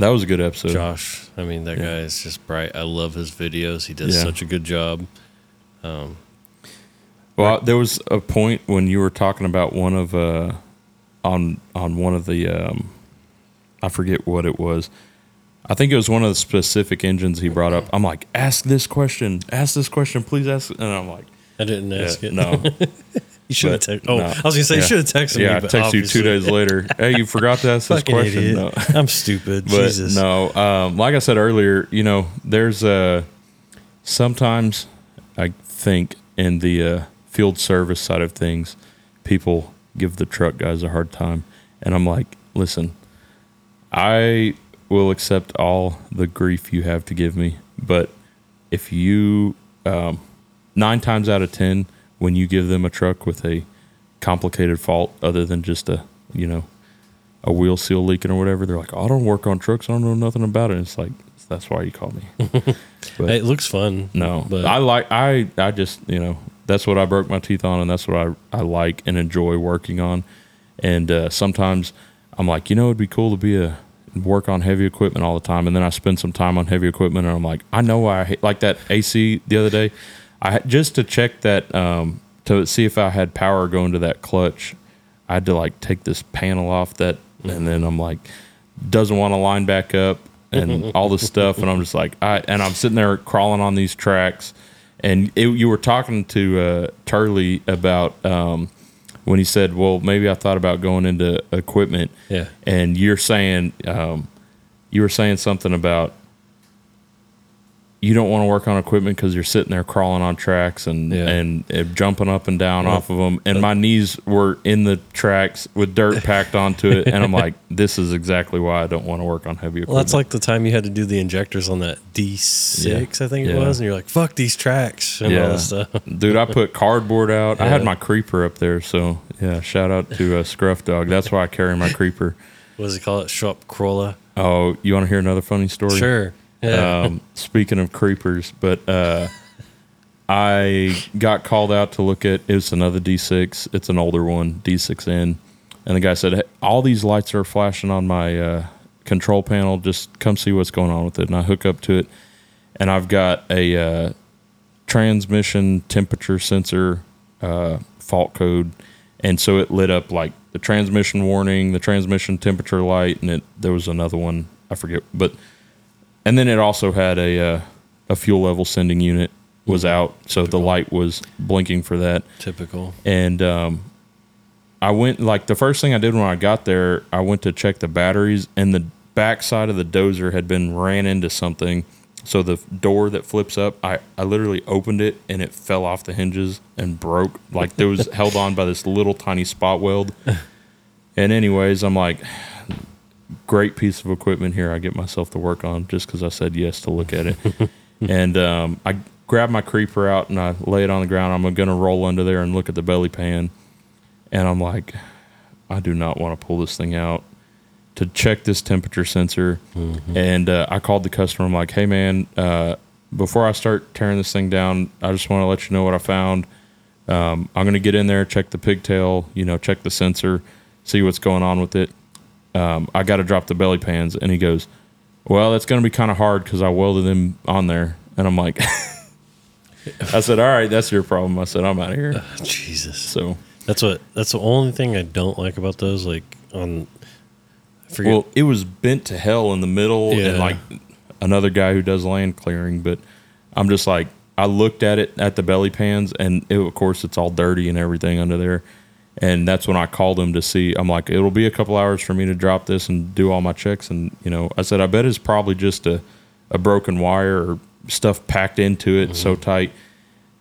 That was a good episode. Josh, I mean, that Yeah. guy is just bright. I love his videos. He does Yeah. such a good job. Well, there was a point when you were talking about one of uh, on on one of the um, I forget what it was. I think it was one of the specific engines he brought up. I'm like, ask this question, ask this question, please ask. And I'm like, I didn't yeah, ask it. no, you should have texted. Oh, no. I was gonna say you should have texted yeah, me. I but text you two days later. Hey, you forgot to ask this question. No. I'm stupid. But Jesus. no, um, like I said earlier, you know, there's uh, sometimes I think in the uh, field service side of things, people give the truck guys a hard time, and I'm like, listen, I will accept all the grief you have to give me, but if you um, nine times out of ten, when you give them a truck with a complicated fault other than just a you know a wheel seal leaking or whatever, they're like, oh, I don't work on trucks. I don't know nothing about it. And it's like, that's why you call me. but it looks fun. no, but I like, I, I just, you know, that's what I broke my teeth on and that's what I, I like and enjoy working on. And uh, sometimes I'm like, you know, it'd be cool to be a, work on heavy equipment all the time. And then I spend some time on heavy equipment and I'm like, I know why I hate, like that AC the other day. I just to check that, um, to see if I had power going to that clutch, I had to like take this panel off that, and then I'm like, doesn't want to line back up and all this stuff, and I'm just like, I and I'm sitting there crawling on these tracks, and it, you were talking to uh, Turley about um, when he said, well, maybe I thought about going into equipment, Yeah. and you're saying, um, you were saying something about you don't want to work on equipment because you're sitting there crawling on tracks and Yeah. and uh, jumping up and down off of them, and my knees were in the tracks with dirt packed onto it, and I'm like, this is exactly why I don't want to work on heavy equipment. Well, that's like the time you had to do the injectors on that D6, Yeah. I think it Yeah. was, and you're like, "Fuck these tracks" and all stuff. Dude, I put cardboard out. I had my creeper up there, so yeah. Shout out to uh, Scruff Dog. That's why I carry my creeper. What does he call it? Shop Corolla. Oh, you want to hear another funny story? Sure. Um, speaking of creepers, but uh, I got called out to look at it's another D6. It's an older one, D6N, and the guy said, hey, "All these lights are flashing on my uh, control panel. Just come see what's going on with it." And I hook up to it, and I've got a uh, transmission temperature sensor uh, fault code, and so it lit up like the transmission warning, the transmission temperature light, and it there was another one I forget, but and then it also had a uh, a fuel level sending unit was out, so the light was blinking for that. Typical. And um, I went like the first thing I did when I got there, I went to check the batteries, and the back side of the dozer had been ran into something. So the door that flips up, I, I literally opened it and it fell off the hinges and broke. Like there was held on by this little tiny spot weld. And anyways, I'm like, great piece of equipment here. I get myself to work on just because I said yes to look at it. and um, I grab my creeper out and I lay it on the ground. I'm gonna roll under there and look at the belly pan, and I'm like, I do not want to pull this thing out to check this temperature sensor. And uh, I called the customer. I'm like, hey man, uh, before I start tearing this thing down, I just want to let you know what I found. Um, I'm gonna get in there, check the pigtail, you know, check the sensor, see what's going on with it. Um, I got to drop the belly pans, and he goes, "Well, that's gonna be kind of hard because I welded them on there." And I'm like, I said, "All right, that's your problem." I said, "I'm out of here." Jesus. So, That's what. That's the only thing I don't like about those. Like on, I forget. well, it was bent to hell in the middle, Yeah. and like another guy who does land clearing, but I'm just like, I looked at it at the belly pans, and it, of course, it's all dirty and everything under there. And that's when I called him to see. I'm like, it'll be a couple hours for me to drop this and do all my checks. And you know, I said, I bet it's probably just a, a broken wire or stuff packed into it so tight.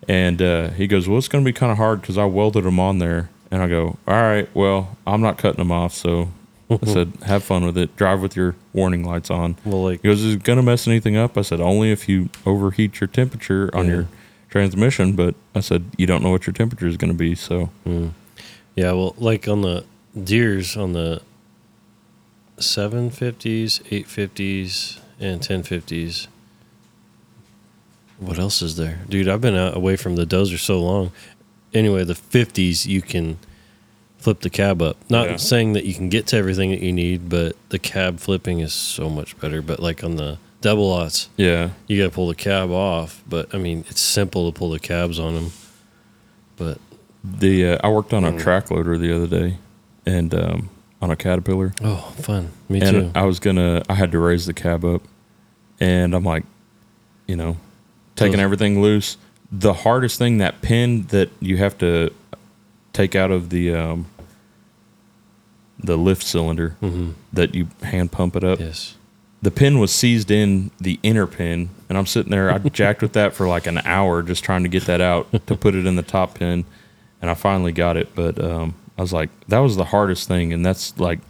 And uh, he goes, well, it's going to be kind of hard because I welded them on there. And I go, all right, well, I'm not cutting them off. So I said, have fun with it. Drive with your warning lights on. well, like He goes, is it going to mess anything up? I said, only if you overheat your temperature on Yeah. your transmission. But I said, you don't know what your temperature is going to be. So Yeah, well, like on the Deeres on the 750s, 850s, and 1050s. What else is there? Dude, I've been out, away from the dozer so long. Anyway, the 50s, you can flip the cab up. Not Yeah. saying that you can get to everything that you need, but the cab flipping is so much better. But like on the double lots, yeah, you got to pull the cab off. But I mean, it's simple to pull the cabs on them. But the uh, I worked on a Mm. track loader the other day and um, on a Caterpillar. oh, fun. Me and too. I was gonna, I had to raise the cab up, and I'm like, you know, taking Those- everything loose. The hardest thing, that pin that you have to take out of the um, the lift cylinder hmm that you hand pump it up. Yes. The pin was seized in the inner pin, and I'm sitting there. I jacked with that for like an hour just trying to get that out to put it in the top pin, and I finally got it. But um, I was like, that was the hardest thing, and that's like,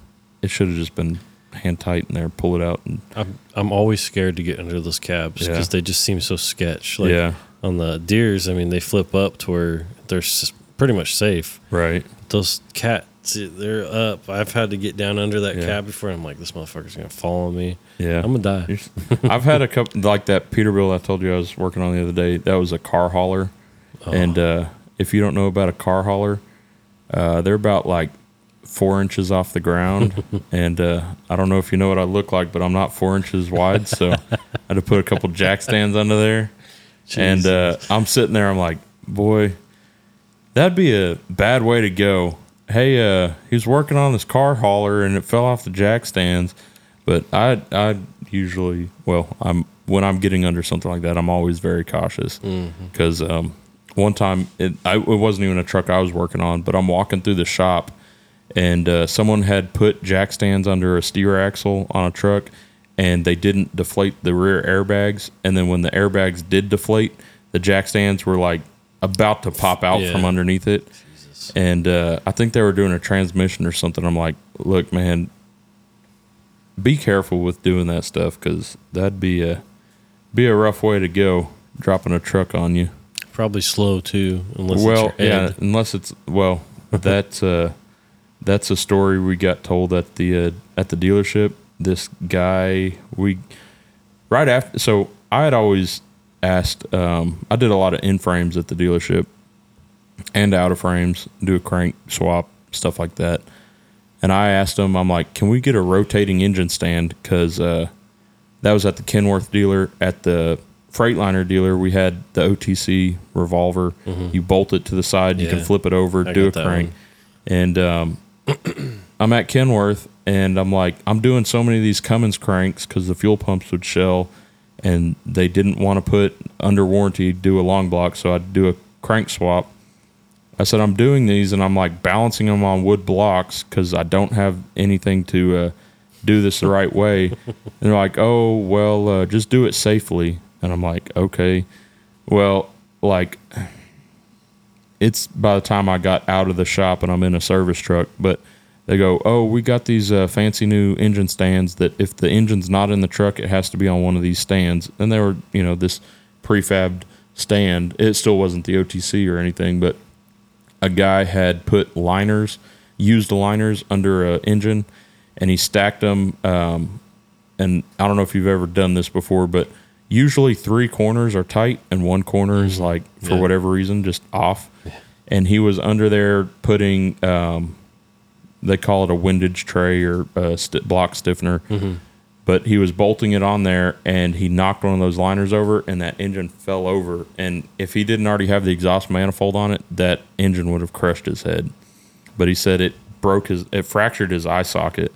it should have just been hand tight in there, pull it out, and I'm I'm always scared to get under those cabs because Yeah. they just seem so sketch. Like yeah, on the Deeres, I mean, they flip up to where they're pretty much safe. right, Those Cats, they're up. I've had to get down under that Yeah. cab before. I'm like, this motherfucker's gonna fall on me. yeah. I'm gonna die. I've had a couple like that Peterbilt I told you I was working on the other day. That was a car hauler, Oh. and uh, if you don't know about a car hauler, uh, they're about like four inches off the ground, and uh, I don't know if you know what I look like, but I'm not four inches wide, so I had to put a couple jack stands under there, and uh, I'm sitting there. I'm like, boy, that'd be a bad way to go. Hey, uh, he was working on this car hauler and it fell off the jack stands. But I, I usually, well, I'm when I'm getting under something like that, I'm always very cautious because um, one time it, I, it wasn't even a truck I was working on, but I'm walking through the shop and uh, someone had put jack stands under a steer axle on a truck and they didn't deflate the rear airbags and then when the airbags did deflate the jack stands were like about to pop out Yeah. from underneath it. And uh, i think they were doing a transmission or something. I'm like look man be careful with doing that stuff because that'd be a be a rough way to go dropping a truck on you Probably slow too, unless well, yeah, unless it's well, that's uh, that's a story we got told at the uh, at the dealership. This guy, we right after. So I had always asked. Um, I did a lot of in frames at the dealership and out of frames, do a crank swap, stuff like that. And I asked him, I'm like, can we get a rotating engine stand? Because uh, that was at the Kenworth dealer. At the Freightliner dealer, we had the OTC revolver. You bolt it to the side, you can flip it over, I do a crank. one. And um, I'm at Kenworth, and I'm like, I'm doing so many of these Cummins cranks because the fuel pumps would shell, and they didn't want to put under warranty do a long block, so I'd do a crank swap. I said I'm doing these, and I'm like balancing them on wood blocks because I don't have anything to uh, do this the right way. and they're like, "Oh, well, uh, just do it safely." And I'm like, "Okay, well, like." It's by the time I got out of the shop and I'm in a service truck, but they go, "Oh, we got these uh, fancy new engine stands that if the engine's not in the truck, it has to be on one of these stands." And they were, you know, this prefabbed stand. It still wasn't the OTC or anything, but a guy had put liners, used liners under a engine, and he stacked them. Um, and I don't know if you've ever done this before, but usually three corners are tight and one corner is like for Yeah. whatever reason just off. And he was under there putting, um, they call it a windage tray or a st- block stiffener. But he was bolting it on there, and he knocked one of those liners over, and that engine fell over. And if he didn't already have the exhaust manifold on it, that engine would have crushed his head. But he said it broke his, it fractured his eye socket,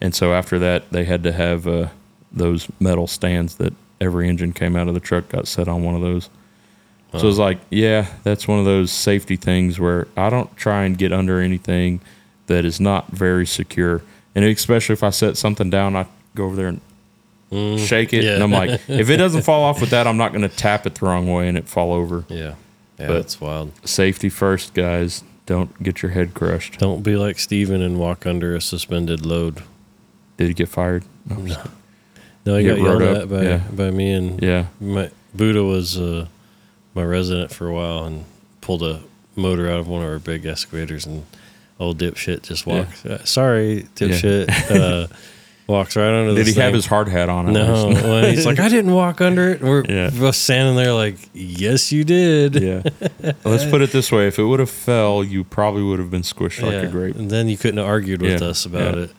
and so after that, they had to have uh, those metal stands that every engine came out of the truck got set on one of those. So it's like, yeah, that's one of those safety things where I don't try and get under anything that is not very secure. And especially if I set something down, I go over there and mm, shake it. yeah. And I'm like, if it doesn't fall off with that, I'm not going to tap it the wrong way and it fall over. Yeah. Yeah, But- that's wild. Safety first, guys. Don't get your head crushed. Don't be like Steven and walk under a suspended load. Did he get fired? No. No, Get got yelled at by, yeah. by me and Yeah. my Buddha was uh, my resident for a while and pulled a motor out of one of our big excavators and old dipshit just walks. Uh, sorry, dipshit. uh, walks right under. Did he have his hard hat on? No, well, he's like, I didn't walk under it. We're Yeah. both standing there like, yes, you did. yeah. Let's put it this way: if it would have fell, you probably would have been squished like a grape. And then you couldn't have argued with Yeah, us about yeah. it.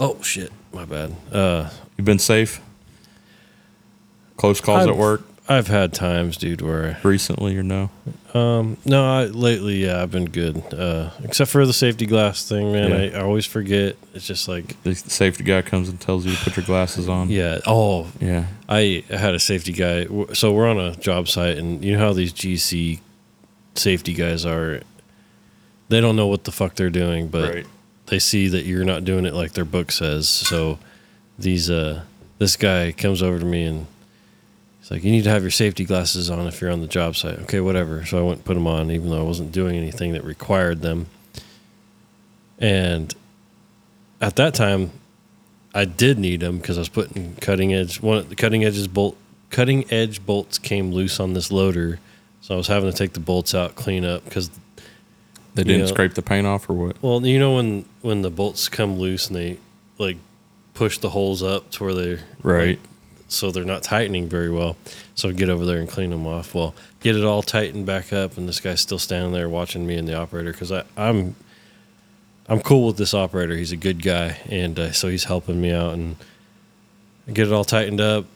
Oh shit, my bad. Uh, You've been safe. Close calls I've- at work I've had times, dude, where recently, or no? um, no, I, lately, yeah, I've been good. Uh, except for the safety glass thing, man. Yeah. I, I always forget. It's just like, The safety guy comes and tells you to put your glasses on. yeah. Oh, Yeah. I had a safety guy. So we're on a job site, and you know how these GC safety guys are. They don't know what the fuck they're doing, but Right. they see that you're not doing it like their book says. So these uh this guy comes over to me and he's like, "You need to have your safety glasses on if you're on the job site." Okay, whatever. So I went and put them on, even though I wasn't doing anything that required them. And at that time, I did need them because I was putting cutting edge one of the cutting edges bolt cutting edge bolts came loose on this loader, so I was having to take the bolts out, clean up because They didn't know- scrape the paint off, or what? well, you know when when the bolts come loose and they like push the holes up to where they Right. so they're not tightening very well. So I get over there and clean them off. Well, get it all tightened back up, and this guy's still standing there watching me and the operator because I'm I'm cool with this operator. He's a good guy, and uh, so he's helping me out and I get it all tightened up,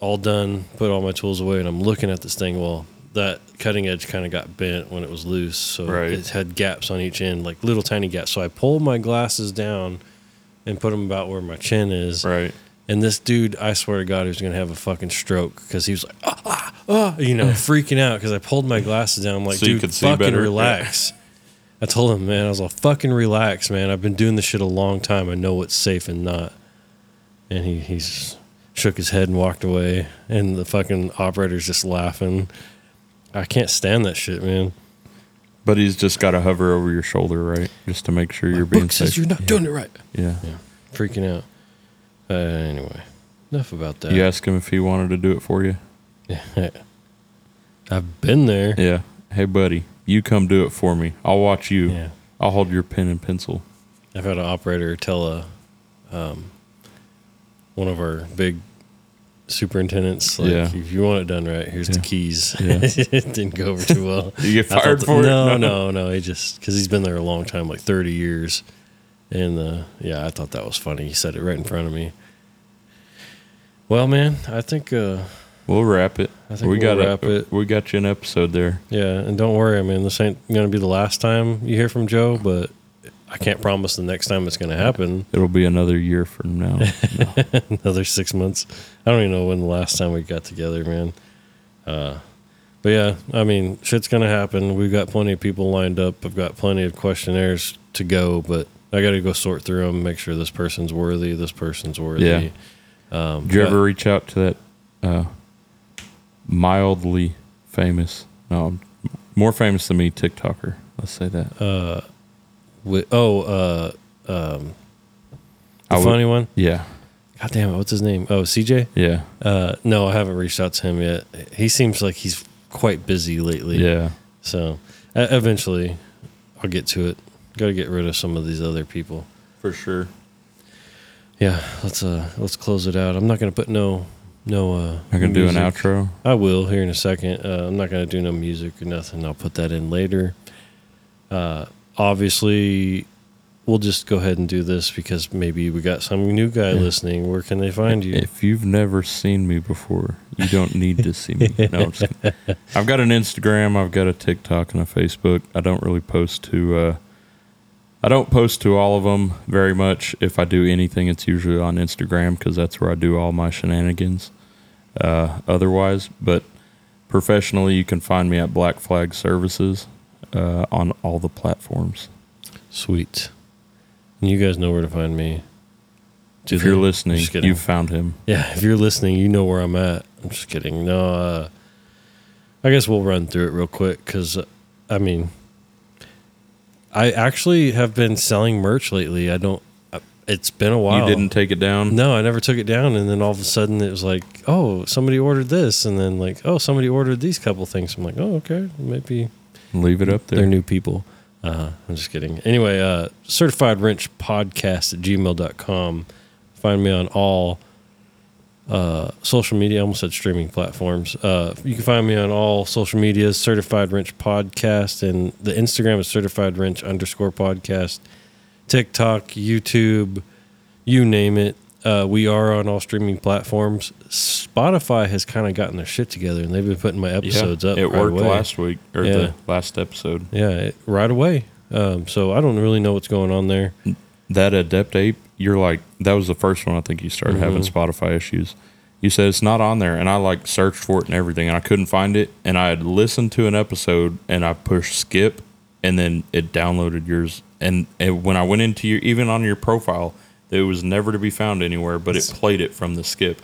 all done. Put all my tools away, and I'm looking at this thing. Well, that cutting edge kind of got bent when it was loose, so Right. it had gaps on each end, like little tiny gaps. So I pulled my glasses down and put them about where my chin is. Right. And this dude, I swear to God, he was going to have a fucking stroke because he was like, ah, ah, ah, you know, freaking out because I pulled my glasses down. I'm like, So you dude, could see fucking better? relax. I told him, man, I was like, fucking relax, man. I've been doing this shit a long time. I know what's safe and not. And he he's shook his head and walked away. And the fucking operator's just laughing. I can't stand that shit, man. But he's just got to hover over your shoulder, right? Just to make sure you're being Book says you're not doing it right. yeah. Freaking out. Uh, anyway, enough about that. You ask him if he wanted to do it for you. Yeah. I've been there. Yeah. Hey, buddy, you come do it for me. I'll watch you. Yeah. I'll hold your pen and pencil. I've had an operator tell a um, one of our big superintendents, like, Yeah. if you want it done right, here's the keys. Yeah. it didn't go over too well. You get fired for no, it? No, no, He just because he's been there a long time, like thirty years, and uh, yeah, I thought that was funny. He said it right in front of me. Well, man, I think uh, We'll wrap it. I think we we'll got wrap a, it. We got you an episode there. yeah, and don't worry, I mean, this ain't gonna be the last time you hear from Joe, but I can't promise the next time it's gonna happen. It'll be another year from now. No. another six months. I don't even know when the last time we got together, man. Uh, but yeah, I mean, shit's gonna happen. We've got plenty of people lined up. I've got plenty of questionnaires to go, but I got to go sort through them, make sure this person's worthy, this person's worthy. Yeah. Um, Did you but- ever reach out to that uh, mildly famous, no, more famous than me TikToker? Let's say that. Uh, wi- oh, uh, um, I the would- funny one. Yeah. God damn it, what's his name? Oh, CJ. Yeah. Uh, no, I haven't reached out to him yet. He seems like he's quite busy lately. Yeah. So uh, eventually, I'll get to it. Got to get rid of some of these other people. For sure. Yeah, let's uh let's close it out. I'm not gonna put no no uh. I'm gonna do an outro. I will here in a second. Uh, I'm not gonna do no music or nothing. I'll put that in later. Uh, obviously, we'll just go ahead and do this because maybe we got some new guy Yeah. listening. Where can they find you? If you've never seen me before, you don't need to see me. No, I'm just, i've got an Instagram, I've got a TikTok, and a Facebook. I don't really post to. Uh, I don't post to all of them very much. If I do anything, it's usually on Instagram because that's where I do all my shenanigans. Uh, otherwise, but professionally, you can find me at Black Flag Services uh, on all the platforms. Sweet. And you guys know where to find me. Do if you're listening, you found him. Yeah, if you're listening, you know where I'm at. I'm just kidding. No, uh, I guess we'll run through it real quick because, I mean, I actually have been selling merch lately. I don't. uh, It's been a while. You didn't take it down. No, I never took it down, and then all of a sudden it was like, oh, somebody ordered this, and then like, oh, somebody ordered these couple things. I'm like, oh, okay, maybe Leave it up there. they're new people. Uh, I'm just kidding. Anyway, uh, certified wrench podcast at gmail.com. Find me on all uh, social media. I almost said streaming platforms. Uh, you can find me on all social medias, certified wrench podcast, and the Instagram is certified wrench underscore podcast, TikTok, YouTube, you name it. Uh, we are on all streaming platforms. Spotify has kind of gotten their shit together, and they've been putting my episodes up. It right worked away. last week or Yeah. the last episode. Yeah, it, right away. Um, so I don't really know what's going on there. That Adept Ape, you're like that was the first one I think you started having Mhm. Spotify issues. You said it's not on there, and I like searched for it and everything, and I couldn't find it. And I had listened to an episode, and I pushed skip, and then it downloaded yours. And, and when I went into your even on your profile, it was never to be found anywhere, but it played it from the skip.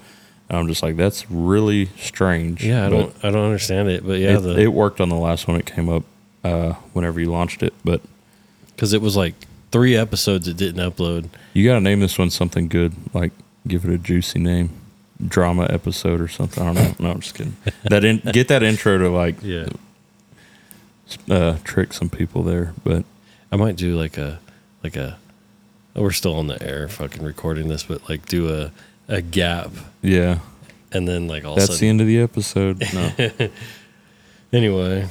And I'm just like, that's really strange. Yeah, I But don't I don't understand it, but yeah, it, the it worked on the last one. It came up uh, whenever you launched it, but because it was like three episodes it didn't upload. You got to name this one something good, like give it a juicy name, drama episode or something. I don't know. No, I'm just kidding. That in, get that intro to like Yeah, uh, trick some people there, but I might do like a like a. oh, we're still on the air, fucking recording this, but like do a a gap, yeah, and then like all that's the end of the episode. No, Anyway,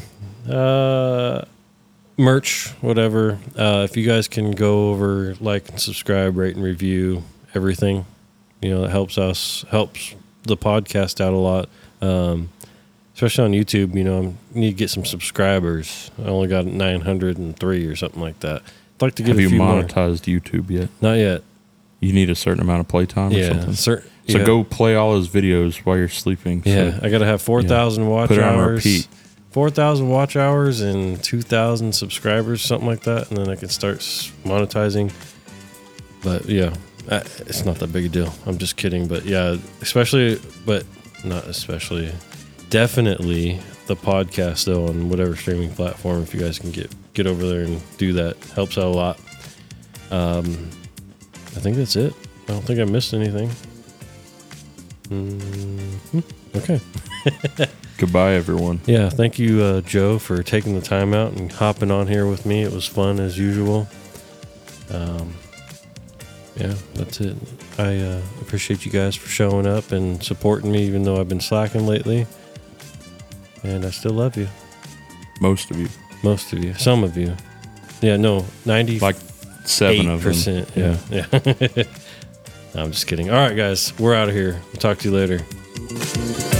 uh, merch, whatever. Uh, if you guys can go over, like and subscribe, rate and review everything, you know, that helps us, helps the podcast out a lot. Um, especially on YouTube, you know, I need to get some subscribers. I only got 903 or something like that. Like to get have a you few more. monetized YouTube yet? Not yet. You need a certain amount of playtime or Yeah. something. Cer- So yeah. go play all his videos while you're sleeping. So Yeah, I got to have 4,000 watch Put it on hours. repeat. 4,000 watch hours and 2,000 subscribers, something like that. And then I can start s- monetizing. But yeah, it's not that big a deal. I'm just kidding. But yeah, especially, but not especially, definitely the podcast though on whatever streaming platform. If you guys can get get over there and do that, helps out a lot. Um, I think that's it. I don't think I missed anything. Mhm. Okay. Goodbye, everyone. Yeah, thank you, uh, Joe, for taking the time out and hopping on here with me. It was fun as usual. Um, yeah, that's it. I uh, appreciate you guys for showing up and supporting me, even though I've been slacking lately. And I still love you, Most of you, most of you, some of you. Yeah, no, ninety like seven of them. percent. Yeah, yeah. I'm just kidding. All right, guys, we're out of here. We'll talk to you later.